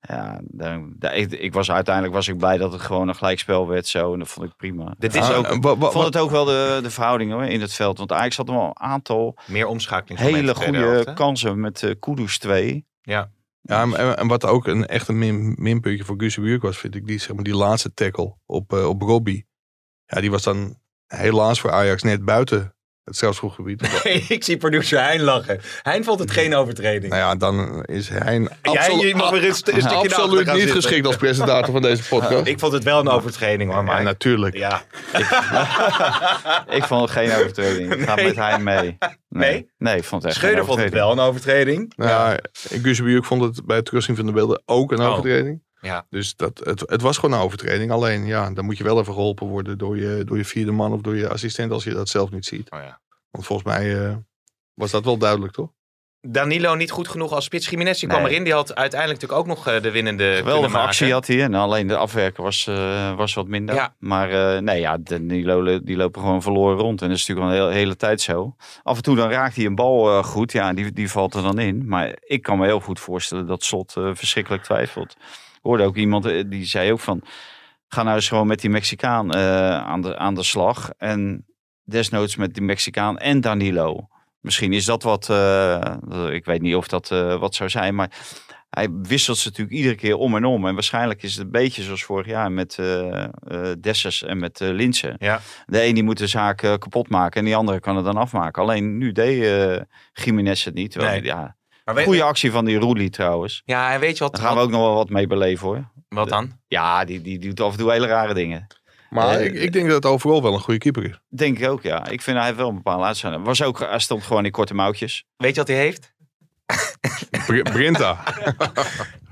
ja, dan, ik, ik was uiteindelijk was ik blij dat het gewoon een gelijkspel werd zo. En dat vond ik prima. Dit is Ah, ook Ik vond het ook wel de, de verhouding hoor, in het veld. Want Ajax had wel een aantal meer omschakeling. hele goede kansen met eh Kudus 2. Ja, en, en wat ook een echt een min, minpuntje voor Guzebujuk was, vind ik, die, zeg maar, die laatste tackle op, eh, op Robbie. Ja, die was dan helaas voor Ajax net buiten het strafschopgebied. ik zie producer Hein lachen. Hein vond het geen overtreding. nou ja, dan is Jij, mag weer een, st- stukje achter absoluut niet zitten. geschikt als presentator van deze podcast. Ik vond het wel een overtreding hoor, ja, maar natuurlijk. ja. Ik vond het geen overtreding. Ik ga Nee. met hij mee. Nee? Nee, ik vond het echt Schreuder geen vond het wel een overtreding. Nou, ja. Guzebujuk vond het bij het terugzien van de beelden ook een Oh. overtreding. Ja. Dus dat, het, het was gewoon een overtreding. Alleen ja, dan moet je wel even geholpen worden door je, door je vierde man of door je assistent als je dat zelf niet ziet. Oh, ja. Want volgens mij eh, was dat wel duidelijk, toch? Danilo niet goed genoeg als spits. Jiménez die kwam Nee. erin. Die had uiteindelijk natuurlijk ook nog eh, de winnende kunnen Geweldige maken. actie had hij. En alleen de afwerken was, eh, was wat minder. Ja. Maar eh, nee, ja, de, die, lo- die lopen gewoon verloren rond. En dat is natuurlijk al een hele, hele tijd zo. Af en toe dan raakt hij een bal eh, goed. Ja, die, die valt er dan in. Maar ik kan me heel goed voorstellen dat Slot eh, verschrikkelijk twijfelt. Ik hoorde ook iemand eh, die zei ook van... Ga nou eens gewoon met die Mexicaan eh, aan, de, aan de slag. En desnoods met die Mexicaan en Danilo. Misschien is dat wat... eh, ik weet niet of dat wat zou zijn, maar hij wisselt ze natuurlijk iedere keer om en om. En waarschijnlijk is het een beetje zoals vorig jaar met eh, Dessers en met eh Linsen. Ja. De een die moet de zaak kapot maken en die andere kan het dan afmaken. Alleen nu deed Jiménez het niet. Terwijl, Nee. ja, weet, goede actie van die Roelie trouwens. Ja, en weet je wat, Daar gaan we ook nog wel wat mee beleven hoor. wat dan? Ja, die, die, die doet af en toe hele rare dingen. Maar Eh, ik, ik denk dat het overal wel een goede keeper is. Denk ik ook, ja. Ik vind hij heeft wel een bepaalde uitzending. Was ook, hij stond gewoon in korte mouwtjes. Weet je wat hij heeft? Br- Brinta.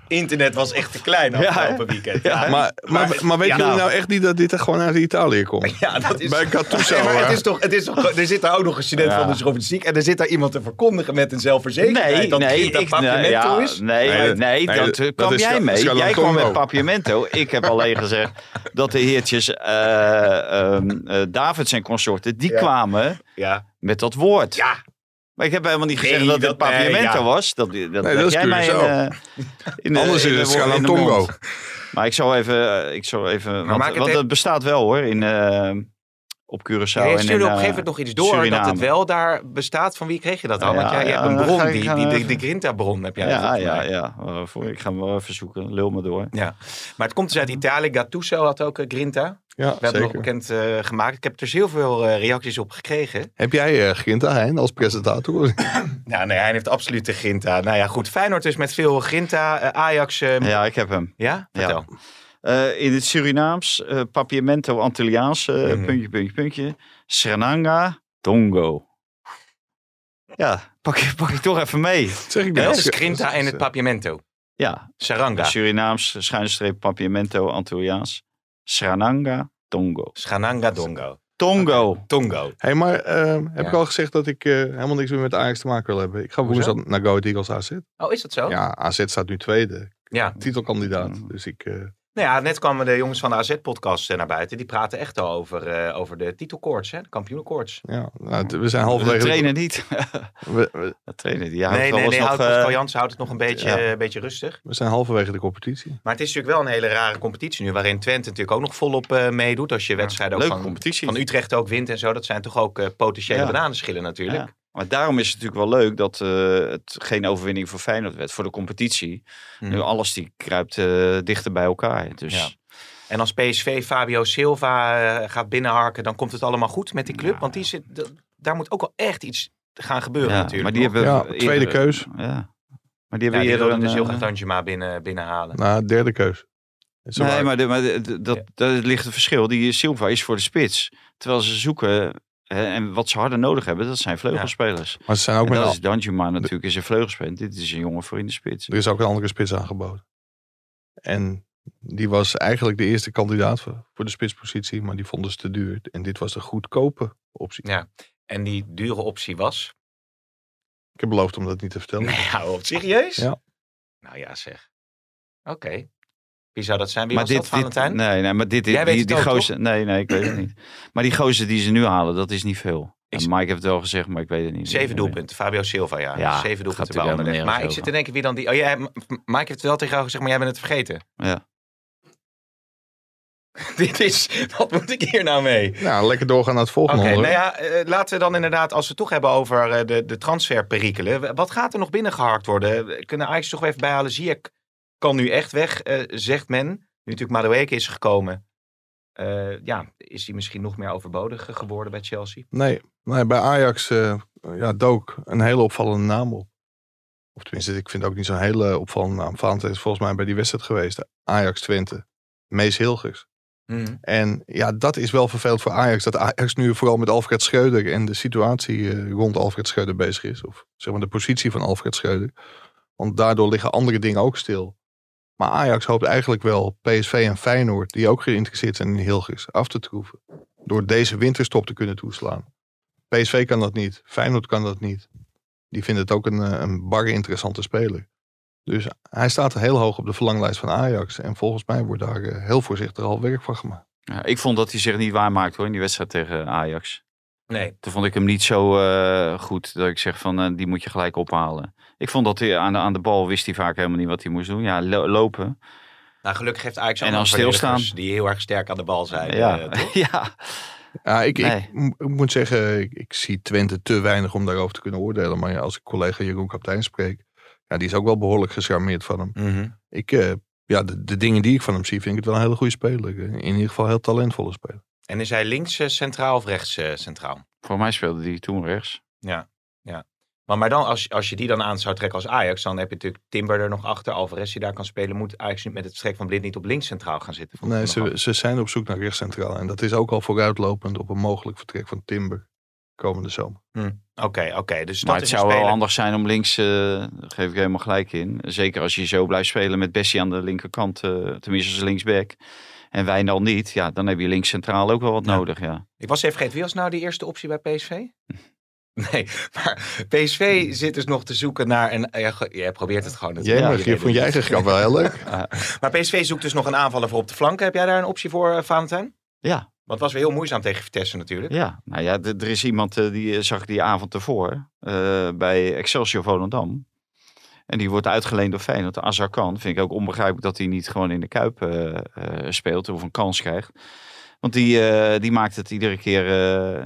Internet was echt te klein afgelopen weekend. Ja, maar, maar, maar weet jullie nou. echt niet dat dit er gewoon uit Italië komt? Ja, dat is... Bij. Nee, maar het is toch, het is toch, er zit daar ook nog een student van de journalistiek en er zit daar iemand te verkondigen met een zelfverzekerdheid Nee, dat nee, nee, ja, is. nee, Nee, dat- eh, kwam jij mee. Jij kwam met Papiamento. Ik heb alleen gezegd dat de heertjes eh, eh, Davids en consorten, die kwamen met dat woord. ja, Maar ik heb helemaal niet Nee, gezegd dat dat- het Papiamento nee, ja. was. Dat, dat, dat, dat is jij mij in, eh, in de- Anders in is het mond. Maar ik zal even, eh, ik zal even want, maak het want even- het bestaat wel hoor, in, eh, op Curaçao. Ja, je en stuurde in, op een eh, gegeven moment nog iets door dat het wel daar bestaat. Van wie kreeg je dat dan? Ja, Want jij, je hebt een bron, die, die, de, Grinta-bron heb jij. Ja, ja, ja. Waarvoor? Ik ga hem wel even zoeken. Lul me door. Ja. Maar het komt dus uit Italië. Gattuso had ook Grinta. Ja, We hebben nog bekend eh, gemaakt. Ik heb er dus heel veel eh, reacties op gekregen. Heb jij uh, Grinta Hein als presentator? Nou, nee, hij heeft absoluut de Grinta. Nou ja, goed. Feyenoord dus met veel Grinta. Eh, Ajax, eh, ja? Ja, ik heb hem. Vertel. Eh, in het Surinaams, eh Papiamento Antilliaans, eh, Mhm. puntje, puntje, puntje. Srenanga Tongo. Ja, pak je, pak je toch even mee. zeg ik Ja, is Grinta en het Papiamento. Ja, Saranga. Surinaams, schuine streep Papiamento Antilliaans. Srenanga Tongo. Schananga Dongo. Tongo. Tongo. Hey, maar eh, heb Ja. ik al gezegd dat ik eh, helemaal niks meer met Ajax te maken wil hebben? Ik ga woensdag naar Go Eagles AZ. Oh, is dat zo? Ja, AZ staat nu tweede. Ja. Titelkandidaat. Dus ik... eh, Nou ja, net kwamen de jongens van de AZ-podcast naar buiten. Die praten echt al over, eh, over de titelkoorts, hè? de kampioenenkoorts. Ja, nou, we zijn De halverwege. trainer niet. we, we- De trainer die houdt nee, nee, nee. nog, Houdt, eh, Jansen houdt het nog een beetje, ja. eh, een beetje rustig. we zijn halverwege de competitie. Maar het is natuurlijk wel een hele rare competitie nu. Waarin Twente natuurlijk ook nog volop eh, meedoet. Als je wedstrijden ook van, competitie. van Utrecht ook wint en zo. Dat zijn toch ook eh, potentiële Ja. bananenschillen natuurlijk. Maar daarom is het natuurlijk wel leuk dat eh, het geen overwinning voor Feyenoord werd. Voor de competitie. Mhm. Nu alles die kruipt eh, dichter bij elkaar. Dus Ja. En als PSV Fabio Silva eh, gaat binnenharken, dan komt het allemaal goed met die club. Ja. Want die zit, d- daar moet ook wel echt iets gaan gebeuren ja, natuurlijk. maar die hebben Ja, eerder- tweede keus. Ja. Maar die ja, hebben die eerder dus een, heel eh, graag Danjuma binnen, binnenhalen. Nou, derde keus. Nee, maar, de, maar de- de- dat, Ja. dat ligt het verschil. Die Silva is voor de spits. Terwijl ze zoeken, en wat ze harder nodig hebben, dat zijn vleugelspelers. Maar ze zijn ook En met dat al- is Danjuma natuurlijk, is een vleugelspeler. Dit is een jongen voor in de spits. Er is ook een andere spits aangeboden. En die was eigenlijk de eerste kandidaat voor, de spitspositie, maar die vonden ze te duur. En dit was de goedkope optie. Ja. En die dure optie was? Ik heb beloofd om dat niet te vertellen. Nee, hou op. Serieus? Ja. Nou ja, zeg. Oké. Wie zou dat zijn? Wie maar was dit, dat, Valentijn? dit, nee, nee, maar dit, Jij weet die, die ook, gozer, nee, nee, ik weet het niet. Maar die gozer die ze nu halen, dat is niet veel. Ik- En Mike heeft het wel gezegd, maar ik weet het niet. Zeven doelpunten. Fabio Silva, ja. Ja, Zeven doelpunten bij Anderlecht. Maar ik zit te denken wie dan die... Oh, jij, Mike heeft het wel tegen jou gezegd, maar jij bent het vergeten. Ja. Dit is... Wat moet ik hier nou mee? Nou, lekker doorgaan naar het volgende Oké, nou ja, eh, laten we dan inderdaad, als we het toch hebben over eh, de, de transferperikelen. Wat gaat er nog binnengeharkt worden? Kunnen Ajax toch even bijhalen? Ziyech kan nu echt weg, eh, zegt men. Nu natuurlijk Madueke is gekomen. Eh, ja, is hij misschien nog meer overbodig geworden bij Chelsea? Nee, nee, bij Ajax eh, ja, dook een hele opvallende naam op. Of tenminste, ik vind het ook niet zo'n hele opvallende naam. Valentijn is volgens mij bij die wedstrijd geweest. Ajax Twente. Mees Hilgers. En ja, dat is wel vervelend voor Ajax. Dat Ajax nu vooral met Alfred Schreuder en de situatie rond Alfred Schreuder bezig is. Of zeg maar de positie van Alfred Schreuder. Want daardoor liggen andere dingen ook stil. Maar Ajax hoopt eigenlijk wel PSV en Feyenoord, die ook geïnteresseerd zijn in Hilgers, af te troeven. Door deze winterstop te kunnen toeslaan. PSV kan dat niet. Feyenoord kan dat niet. Die vinden het ook een, eh, een barre interessante speler. Dus hij staat heel hoog op de verlanglijst van Ajax. En volgens mij wordt daar eh, heel voorzichtig al werk van gemaakt. Ik vond dat hij zich niet waarmaakt hoor, in die wedstrijd tegen Ajax. Nee. Toen vond ik hem niet zo eh, goed dat ik zeg van eh, die moet je gelijk ophalen. Ik vond dat hij aan de, aan de bal wist hij vaak helemaal niet wat hij moest doen. Ja, lo- lopen. Nou, gelukkig heeft Ajax En dan stilstaan. Die heel erg sterk aan de bal zijn. ja. eh, ja. Ja, ik, Nee. ik, moet zeggen, ik, ik zie Twente te weinig om daarover te kunnen oordelen. Maar ja, als ik collega Jeroen Kaptein spreek, ja, die is ook wel behoorlijk gecharmeerd van hem. Mhm. Ik, eh, ja, de, de dingen die ik van hem zie, vind ik het wel een hele goede speler. In ieder geval een heel talentvolle speler. En is hij links eh, centraal of rechts eh, centraal? Voor mij speelde hij toen rechts. Ja, ja. Maar, maar dan, als, als je die dan aan zou trekken als Ajax, dan heb je natuurlijk Timber er nog achter. Alvarez die daar kan spelen. Moet Ajax nu met het vertrek van Blind niet op links centraal gaan zitten? Nee, ze, ze zijn op zoek naar rechtscentraal. En dat is ook al vooruitlopend op een mogelijk vertrek van Timber komende zomer. Oké, oké. Dus Maar dat het zou wel handig zijn om links, eh, daar geef ik helemaal gelijk in. Zeker als je zo blijft spelen met Bessie aan de linkerkant, eh, tenminste als linksback. En Wijndal niet, ja, dan heb je links centraal ook wel wat Ja. nodig, ja. Ik was even vergeten, wie was nou die eerste optie bij PSV? Nee, maar PSV zit dus nog te zoeken naar een... Ja, jij probeert het gewoon natuurlijk. Jij, Ja, je vond je het. eigen grap wel heel leuk. Maar PSV zoekt dus nog een aanvaller voor op de flanken. Heb jij daar een optie voor, eh, Valentijn? Ja, Want het was weer heel moeizaam tegen Vitesse natuurlijk. ja. Nou ja, er is iemand, eh, die eh, zag ik die avond ervoor, eh, bij Excelsior Volendam. En die wordt uitgeleend door Feyenoord. Azar kan. Vind ik ook onbegrijpelijk dat hij niet gewoon in de Kuip eh, eh, speelt of een kans krijgt. Want die, eh, die maakt het iedere keer,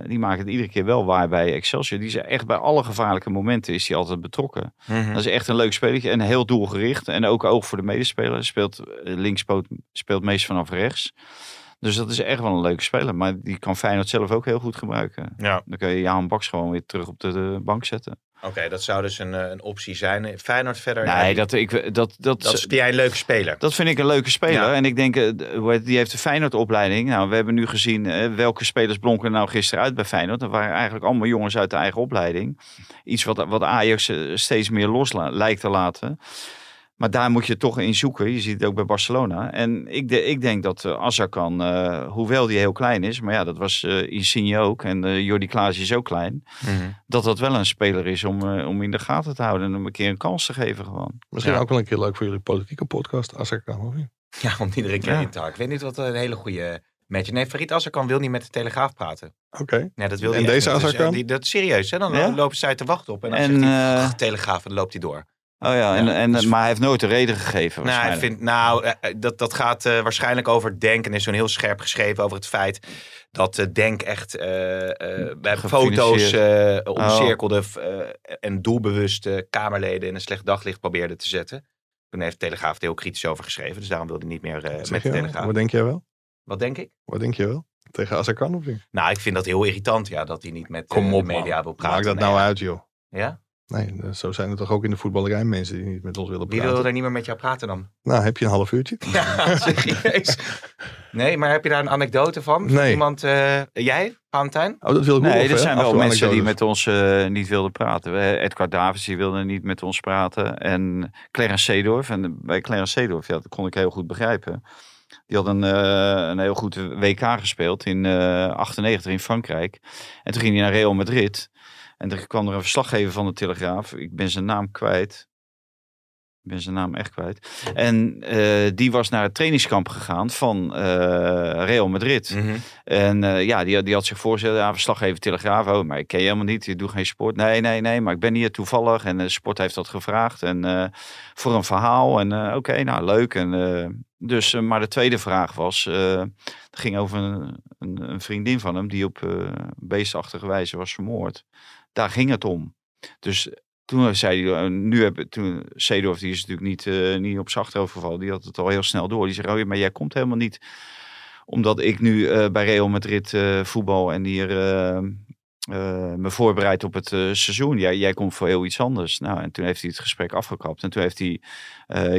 die maakt het iedere keer wel waar bij Excelsior. Die is echt bij alle gevaarlijke momenten is hij altijd betrokken. Mhm. Dat is echt een leuk spelletje en heel doelgericht. En ook oog voor de medespeler. Speelt links, speelt, meest vanaf rechts. Dus dat is echt wel een leuke speler. Maar die kan Feyenoord zelf ook heel goed gebruiken. Ja, Dan kun je Jaan Baks gewoon weer terug op de, de bank zetten. Oké. dat zou dus een, eh, een optie zijn. Feyenoord verder. Nee, dat, ik, dat, dat, dat is jij een leuke speler. dat vind ik een leuke speler. Ja. En ik denk, eh, die heeft de Feyenoord-opleiding. Nou, we hebben nu gezien eh, welke spelers blonken nou gisteren uit bij Feyenoord. Dat waren eigenlijk allemaal jongens uit de eigen opleiding. Iets wat, wat Ajax eh, steeds meer los lijkt te laten. Maar daar moet je toch in zoeken. Je ziet het ook bij Barcelona. En ik, de, ik denk dat uh, Azarkan, uh, hoewel die heel klein is, maar ja, dat was uh, Insigne ook. En uh, Jordi Klaas is ook klein. Mhm. Dat dat wel een speler is om, uh, om in de gaten te houden en hem een keer een kans te geven gewoon. Misschien Ja. ook wel een keer leuk voor jullie politieke podcast, als ik kan. Of niet? Ja, om iedere keer Ja. haken. Ik weet niet wat een hele goede match. Nee, Farid Azarkan wil niet met de Telegraaf praten. Oké. Nee, dat wil En deze. Dus, Azarkan? eh, die, dat is serieus, hè? Dan Ja? lopen zij te wachten op. En dan En, zegt hij, eh, "Ach, Telegraaf, en dan loopt hij door. Oh ja, en, Ja, en, dus- maar hij heeft nooit een reden gegeven. Nou, hij vindt, nou eh, eh, dat, dat gaat eh, waarschijnlijk over Denk. En is zo'n heel scherp geschreven over het feit dat eh, Denk echt eh, eh, bij foto's eh omcirkelde eh, en doelbewust eh, Kamerleden in een slecht daglicht probeerde te zetten. Toen heeft de Telegraaf er heel kritisch over geschreven. Dus daarom wilde hij niet meer eh, met de wel? Telegraaf. Wat denk jij wel? Wat denk ik? Wat denk je wel? Tegen Azarkan of niet? Nou, ik vind dat heel irritant, ja, dat hij niet met eh, Kom op, de media man. wil praten. Maak dat Nee, nou ja. uit, joh. Ja? Nee, eh, zo zijn er toch ook in de voetballerij mensen die niet met ons willen Wie praten. wil er niet meer met jou praten dan? Nou, heb je een half uurtje? Ja, serieus. Nee, maar heb je daar een anekdote van? Nee. Iemand, eh, jij, Valentijn? Oh, dat wil ik Nee, er zijn wel mensen die met ons eh, niet wilden praten. We- Edgar Davids die wilde niet met ons praten. En Clarence Seedorf. En bij Clarence Seedorf, ja, dat kon ik heel goed begrijpen. Die had een, eh, een heel goed WK gespeeld in eh 98 in Frankrijk. En toen ging hij naar Real Madrid. En er kwam er een verslaggever van de Telegraaf. Ik ben zijn naam kwijt. Ik ben zijn naam echt kwijt. En eh, die was naar het trainingskamp gegaan van eh, Real Madrid. Mhm. En eh, ja, die, die had zich voorgesteld, ja, verslaggever Telegraaf, oh, maar ik ken je helemaal niet, je doet geen sport. Nee, nee, nee, maar ik ben hier toevallig en de sport heeft dat gevraagd en voor een verhaal. En oké, nou leuk. En, dus, maar de tweede vraag was, ging over een, een, een vriendin van hem die op beestachtige wijze was vermoord. Daar ging het om. Dus toen zei hij, eh, nu heb toen Seedorf, die is natuurlijk niet, eh, niet op achterhoofd gevallen, die had het al heel snel door. Die zei, oh maar jij komt helemaal niet omdat ik nu eh, bij Real Madrid eh, voetbal en hier eh, eh, me voorbereid op het eh, seizoen. Jij, jij komt voor heel iets anders. Nou, en toen heeft hij het gesprek afgekapt. En toen heeft hij eh,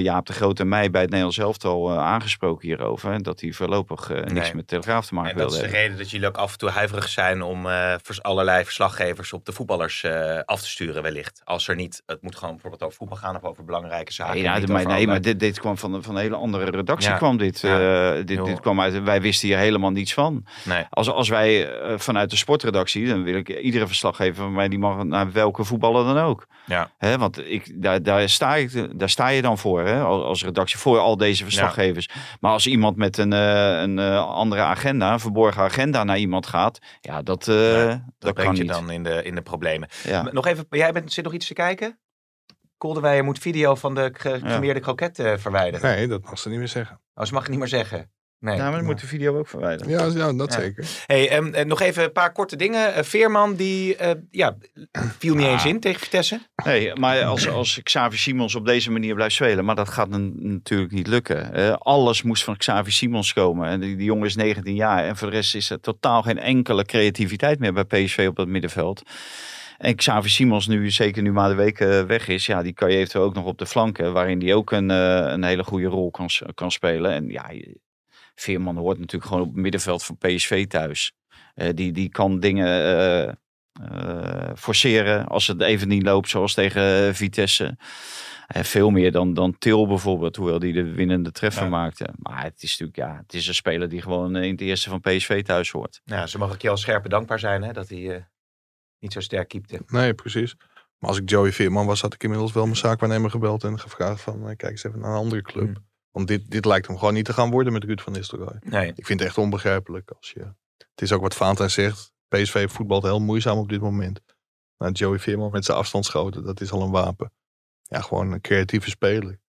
Jaap de Groot en mij bij het Nederlands elftal eh, aangesproken hierover. En dat hij voorlopig eh, niks Nee. met Telegraaf te maken En dat is wilde de reden dat jullie ook af en toe huiverig zijn om eh, allerlei verslaggevers op de voetballers eh, af te sturen wellicht. Als er niet, het moet gewoon bijvoorbeeld over voetbal gaan of over belangrijke zaken. Nee, nou, maar, nee, maar dit, dit kwam van, een- van een hele andere redactie. Ja. kwam dit, Ja. eh, dit, dit kwam uit, wij wisten hier helemaal niets van. Nee. Als, als wij eh, vanuit de sportredactie, dan wil ik iedere verslaggever van mij, die mag naar welke voetballer dan ook. Ja. Hè, want ik, daar, daar, sta ik, daar sta je dan voor, hè, als, als redactie, voor al deze verslaggevers. Maar als iemand met een, eh, een eh, andere agenda, een verborgen agenda naar iemand gaat, ja, dat, eh, dat, Dat kan brengt je niet. dan in de, in de problemen. Ja. Nog even, jij bent, zit nog iets te kijken? Kolderweijer moet video van de gecremeerde kroket eh, verwijderen. Nee, dat mag ze niet meer zeggen. Oh, ze mag het niet meer zeggen. Nee. Ja, maar dan moet de video ook verwijderen. Ja, ja dat Ja. zeker. Hey, ehm, eh, nog even een paar korte dingen. Eh, Veerman, die eh, ja, viel niet Ah. eens in tegen Vitesse. Nee, maar als, als Xavi Simons op deze manier blijft spelen, maar dat gaat natuurlijk niet lukken. Eh, alles moest van Xavi Simons komen. En die, die jongen is 19 jaar. En voor de rest is er totaal geen enkele creativiteit meer bij PSV op dat middenveld. En Xavi Simons nu, zeker nu maar de week eh, weg is, ja, die kan je eventueel ook nog op de flanken, waarin die ook een, eh, een hele goede rol kan, kan spelen. En ja, Veerman hoort natuurlijk gewoon op het middenveld van PSV thuis. Eh, die, die kan dingen eh, eh, forceren als het even niet loopt, zoals tegen Vitesse. Eh, veel meer dan, dan Til bijvoorbeeld, hoewel die de winnende treffer Ja. maakte. Maar het is natuurlijk, ja, het is een speler die gewoon in het eerste van PSV thuis hoort. Ja, ze mag ik je al scherp dankbaar zijn hè, dat hij eh, niet zo sterk keepte. Nee, precies. Maar als ik Joey Veerman was, had ik inmiddels wel mijn zaakwaarnemer gebeld en gevraagd van, kijk eens even naar een andere club. Hmm. Want dit, dit lijkt hem gewoon niet te gaan worden met Ruud van Nistelrooy. Nee. Ik vind het echt onbegrijpelijk. Als je, het is ook wat Valentijn zegt. PSV voetbalt heel moeizaam op dit moment. Nou, Joey Veerman met zijn afstandsschoten, dat is al een wapen. Ja, gewoon een creatieve speler.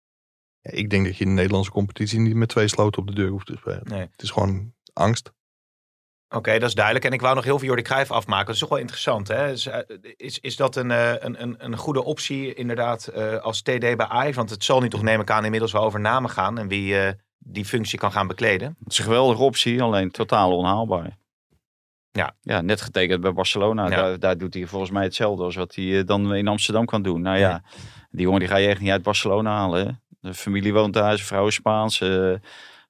Ja, ik denk dat je in de Nederlandse competitie niet met twee sloten op de deur hoeft te spelen. Nee. Het is gewoon angst. Oké, dat is duidelijk. En ik wou nog heel veel Jordi Cruijff afmaken. Dat is toch wel interessant. Hè? Is, eh, is, is dat een, eh, een, een, een goede optie inderdaad eh, als TD bij Ajax? Want het zal nu toch neem ik aan inmiddels wel over namen gaan. En wie die functie kan gaan bekleden. Het is een geweldige optie, alleen totaal onhaalbaar. Ja. ja, net getekend bij Barcelona. Ja. Daar, daar doet hij volgens mij hetzelfde als wat hij dan in Amsterdam kan doen. Nou ja, die jongen die ga je echt niet uit Barcelona halen. Hè? De familie woont daar, zijn vrouw is Spaans.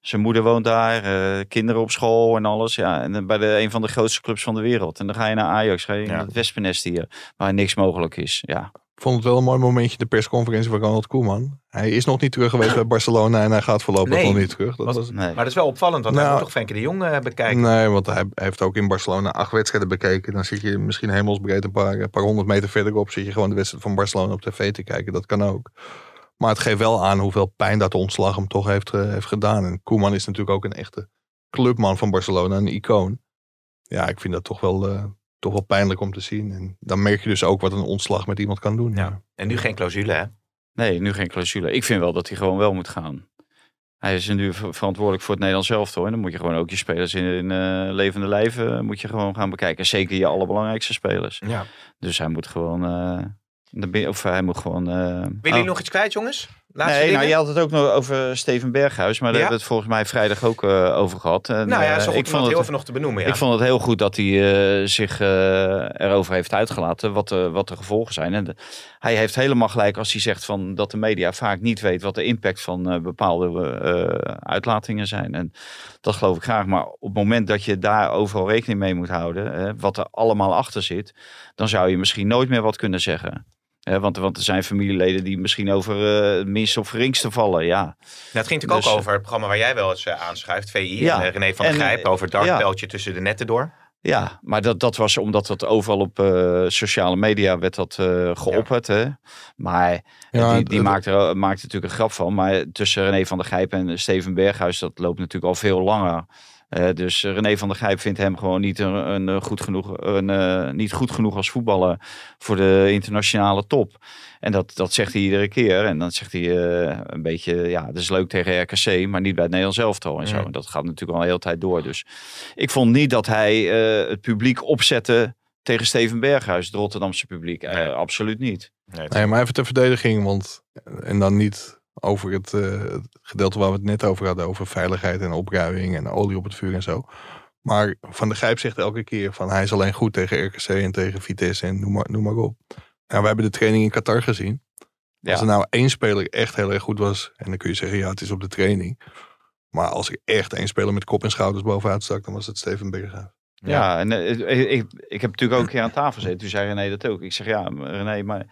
Zijn moeder woont daar, eh, kinderen op school en alles. Ja, en dan bij de, een van de grootste clubs van de wereld. En dan ga je naar Ajax, ga je het wespennest hier, waar niks mogelijk is. Ja, vond het wel een mooi momentje, de persconferentie van Ronald Koeman. Hij is nog niet terug geweest bij Barcelona en hij gaat voorlopig Nee. nog niet terug. Dat Wat- was, Nee. Maar dat is wel opvallend, want hij Nou, moet toch Frenkie de Jong eh, bekijken. Nee, want hij, hij heeft ook in Barcelona acht wedstrijden bekeken. Dan zit je misschien hemelsbreed een paar, een paar honderd meter verderop. Zit je gewoon de wedstrijd van Barcelona op tv te kijken. Dat kan ook. Maar het geeft wel aan hoeveel pijn dat de ontslag hem toch heeft, eh, heeft gedaan. En Koeman is natuurlijk ook een echte clubman van Barcelona, een icoon. Ja, ik vind dat toch wel, eh, toch wel pijnlijk om te zien. En dan merk je dus ook wat een ontslag met iemand kan doen. Ja. En nu geen clausule, hè? Nee, nu geen clausule. Ik vind wel dat hij gewoon wel moet gaan. Hij is nu ver- verantwoordelijk voor het Nederlands elftal. En dan moet je gewoon ook je spelers in, in eh, levende lijven moet je gewoon gaan bekijken. Zeker je allerbelangrijkste spelers. Ja. Dus hij moet gewoon... of hij moet gewoon... eh, Willen jullie oh. nog iets kwijt, jongens? Laatste Nee, nou, je had het ook nog over Steven Berghuis. Maar daar hebben we het volgens mij vrijdag ook eh, over gehad. En, nou ja, eh, zo ik vond dat heel het, even nog te benoemen. Ja. ik vond het heel goed dat hij zich erover heeft uitgelaten. Wat de, wat de gevolgen zijn. En de- hij heeft helemaal gelijk als hij zegt van, dat de media vaak niet weet wat de impact van bepaalde uitlatingen zijn. En dat geloof ik graag. Maar op het moment dat je daar overal rekening mee moet houden. wat er allemaal achter zit. Dan zou je misschien nooit meer wat kunnen zeggen. Want, want er zijn familieleden die misschien over eh, het minste of geringste vallen. Ja, Nou, het ging natuurlijk Dus- ook over het programma waar jij wel eens eh, aanschuift, VI. Ja. En eh, René van der Grijp eh, over het dartpijltje tussen de netten door. Ja, maar dat, dat was omdat dat overal op eh, sociale media werd dat eh, geopperd. Hè? Maar Ja, die, die maakt er maakt er natuurlijk een grap van. Maar tussen René van der Gijp en Steven Berghuis, dat loopt natuurlijk al veel langer. Eh, dus René van der Gijp vindt hem gewoon niet, een, een, eh, goed genoeg, een, eh, niet goed genoeg als voetballer voor de internationale top. En dat, dat zegt hij iedere keer. En dan zegt hij eh, een beetje, ja, dat is leuk tegen RKC, maar niet bij het Nederlands elftal en zo. En dat gaat natuurlijk al een hele tijd door. Dus ik vond niet dat hij eh, het publiek opzette tegen Steven Berghuis, het Rotterdamse publiek. Eh, Nee. absoluut niet. Nee, Nee, maar even ter verdediging, want en dan niet over het, eh, het gedeelte waar we het net over hadden, over veiligheid en opruiming en olie op het vuur en zo. Maar Van der Gijp zegt elke keer van hij is alleen goed tegen RKC en tegen Vitesse en noem maar, noem maar op. Nou, we hebben de training in Qatar gezien. Ja. Als er nou één speler echt heel erg goed was, en dan kun je zeggen ja, het is op de training. Maar als er echt één speler met kop en schouders bovenuit stak, dan was het Steven Berghuis. Ja, en eh, ik, ik, ik heb natuurlijk ook een keer aan tafel gezeten. Toen zei René dat ook. Ik zeg, ja, René, maar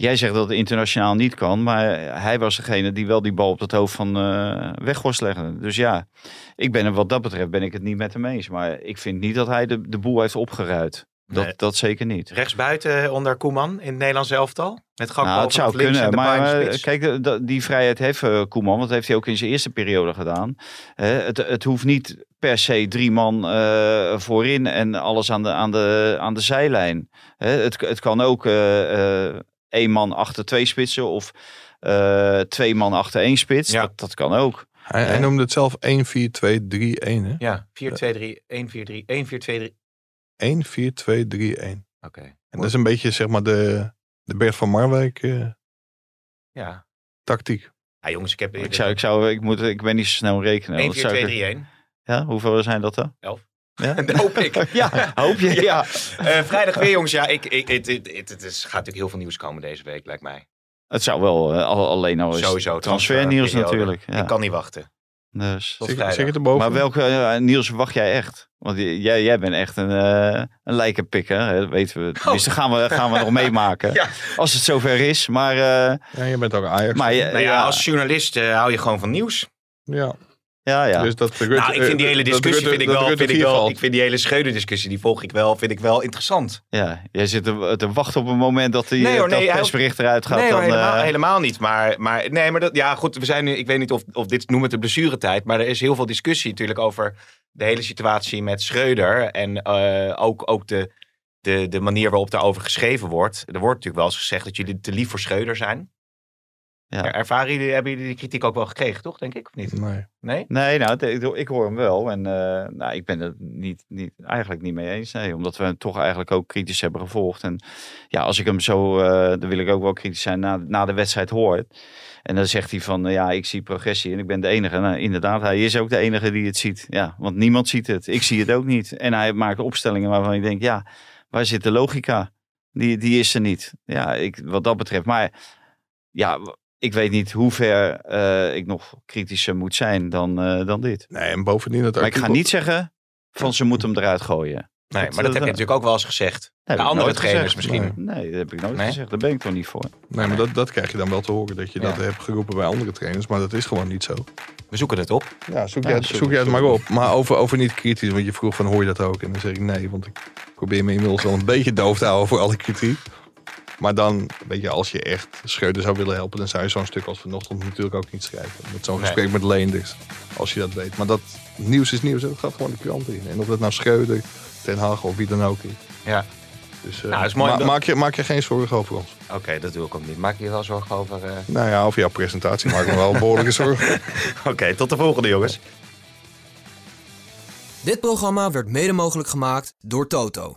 jij zegt dat het internationaal niet kan. Maar hij was degene die wel die bal op het hoofd van eh Weghorst legde. Dus ja, ik ben er wat dat betreft ben ik het niet met hem eens. Maar ik vind niet dat hij de, de boel heeft opgeruimd. Dat, Nee. dat zeker niet. Rechtsbuiten onder Koeman in het Nederlands elftal. Met Gakpo Nou, het zou links kunnen, en de maar eh, kijk, die vrijheid heeft eh, Koeman, want dat heeft hij ook in zijn eerste periode gedaan. Eh, het, het hoeft niet per se drie man eh, voorin en alles aan de, aan de, aan de zijlijn. Het, het kan ook eh, eh, één man achter twee spitsen of eh, twee man achter één spits. Ja. Dat, dat kan ook. Hij, hij Ja. noemde het zelf 1-4-2-3-1. hè? Ja, 4-2-3, 1-4-3, 1-4-2-3. 1-4-2-3-1. Oké. En dat is een beetje zeg maar de, de Bert van Marwijk eh, Ja. tactiek. ja, jongens, ik heb... Ik, zou, ik, zou, ik, moet, ik ben niet zo snel rekenen. want dat zou ik- 1-4-2-3-1. Ja, hoeveel zijn dat dan? Elf. Ja? Dat hoop ik. ja, hoop je? Ja. Eh, vrijdag weer, jongens. Ja, ik, ik, het, het, het, het is, gaat natuurlijk heel veel nieuws komen deze week, lijkt mij. Het zou wel eh, al- alleen al Sowieso. transfernieuws natuurlijk. Ja. Ik kan niet wachten. Dus. Tot Zeg, vrijdag. zeg het erboven. Maar welke uh, Niels wacht jij echt? Want jij, jij bent echt een, uh, een lijkenpikker, hè? dat weten we. Tenminste, gaan we, gaan we nog meemaken. Ja. Als het zover is. Maar, uh, Ja, je bent ook Ajax. maar Nou ja, als journalist eh, hou je gewoon van nieuws. ja. Ja, ja. Dus dat de nou, ik vind die eh, hele discussie Rutte- vind ik wel, Rutte vind ik vier wel, valt. ik vind die hele Schreuder-discussie, die volg ik wel, vind ik wel interessant. ja, jij zit te, te wachten op een moment dat, die, Nee, hoor, nee, hij- persbericht eruit gaat. nee, hoor, dan, helemaal, eh, helemaal niet. Maar, maar nee, maar dat, ja, goed, we zijn nu, ik weet niet of, of dit noemen het de blessuretijd, maar er is heel veel discussie natuurlijk over de hele situatie met Schreuder en eh, ook, ook de, de, de manier waarop daarover geschreven wordt. Er wordt natuurlijk wel eens gezegd dat jullie te lief voor Schreuder zijn. Ja. Er- Ervaren jullie, hebben jullie die kritiek ook wel gekregen, toch, denk ik? Of niet? Nee. Nee? Nee, nou, ik, ik hoor hem wel. En eh, nou, ik ben het niet, niet, eigenlijk niet mee eens. Nee, omdat we hem toch eigenlijk ook kritisch hebben gevolgd. En ja, als ik hem zo, eh dan wil ik ook wel kritisch zijn, na, na de wedstrijd hoor. En dan zegt hij van, eh, ja, ik zie progressie en ik ben de enige. Nou, inderdaad, hij is ook de enige die het ziet. Ja, want niemand ziet het. Ik zie het ook niet. En hij maakt opstellingen waarvan ik denk, ja, waar zit de logica? Die, die is er niet. Ja, ik, wat dat betreft. Maar ja, ik weet niet hoe ver eh, ik nog kritischer moet zijn dan, eh, dan dit. Nee, en bovendien het Maar ik ga niet zeggen van ze moeten hem eruit gooien. Nee, Dat, maar dat heb je natuurlijk ook wel eens gezegd. De andere nooit trainers misschien. Nee, dat heb ik nooit Nee? gezegd. Daar ben ik toch niet voor. Nee, maar dat, dat krijg je dan wel te horen. Dat je dat hebt geroepen bij andere trainers. Maar dat is gewoon niet zo. We zoeken het op. Ja, zoek, Ja, jij, zoek- zoek jij het zoek- maar op. Maar over, over niet kritisch. Want je vroeg van hoor je dat ook? En dan zeg ik nee. Want ik probeer me inmiddels wel een beetje doof te houden voor alle kritiek. Maar dan, weet je, als je echt Schreuder zou willen helpen... dan zou je zo'n stuk als vanochtend natuurlijk ook niet schrijven. Met zo'n Nee. gesprek met Leenders. Als je dat weet. Maar dat nieuws is nieuws. en Dat gaat gewoon de krant in. En of dat nou Schreuder, Ten Hag of wie dan ook is. Ja. Dus eh, Nou, is mooi ma- dat- maak, je, maak je geen zorgen over ons. Oké, dat doe ik ook niet. Maak je je wel zorgen over... eh? Nou ja, over jouw presentatie maak ik me wel behoorlijke zorgen. Oké, tot de volgende jongens. Dit programma werd mede mogelijk gemaakt door Toto.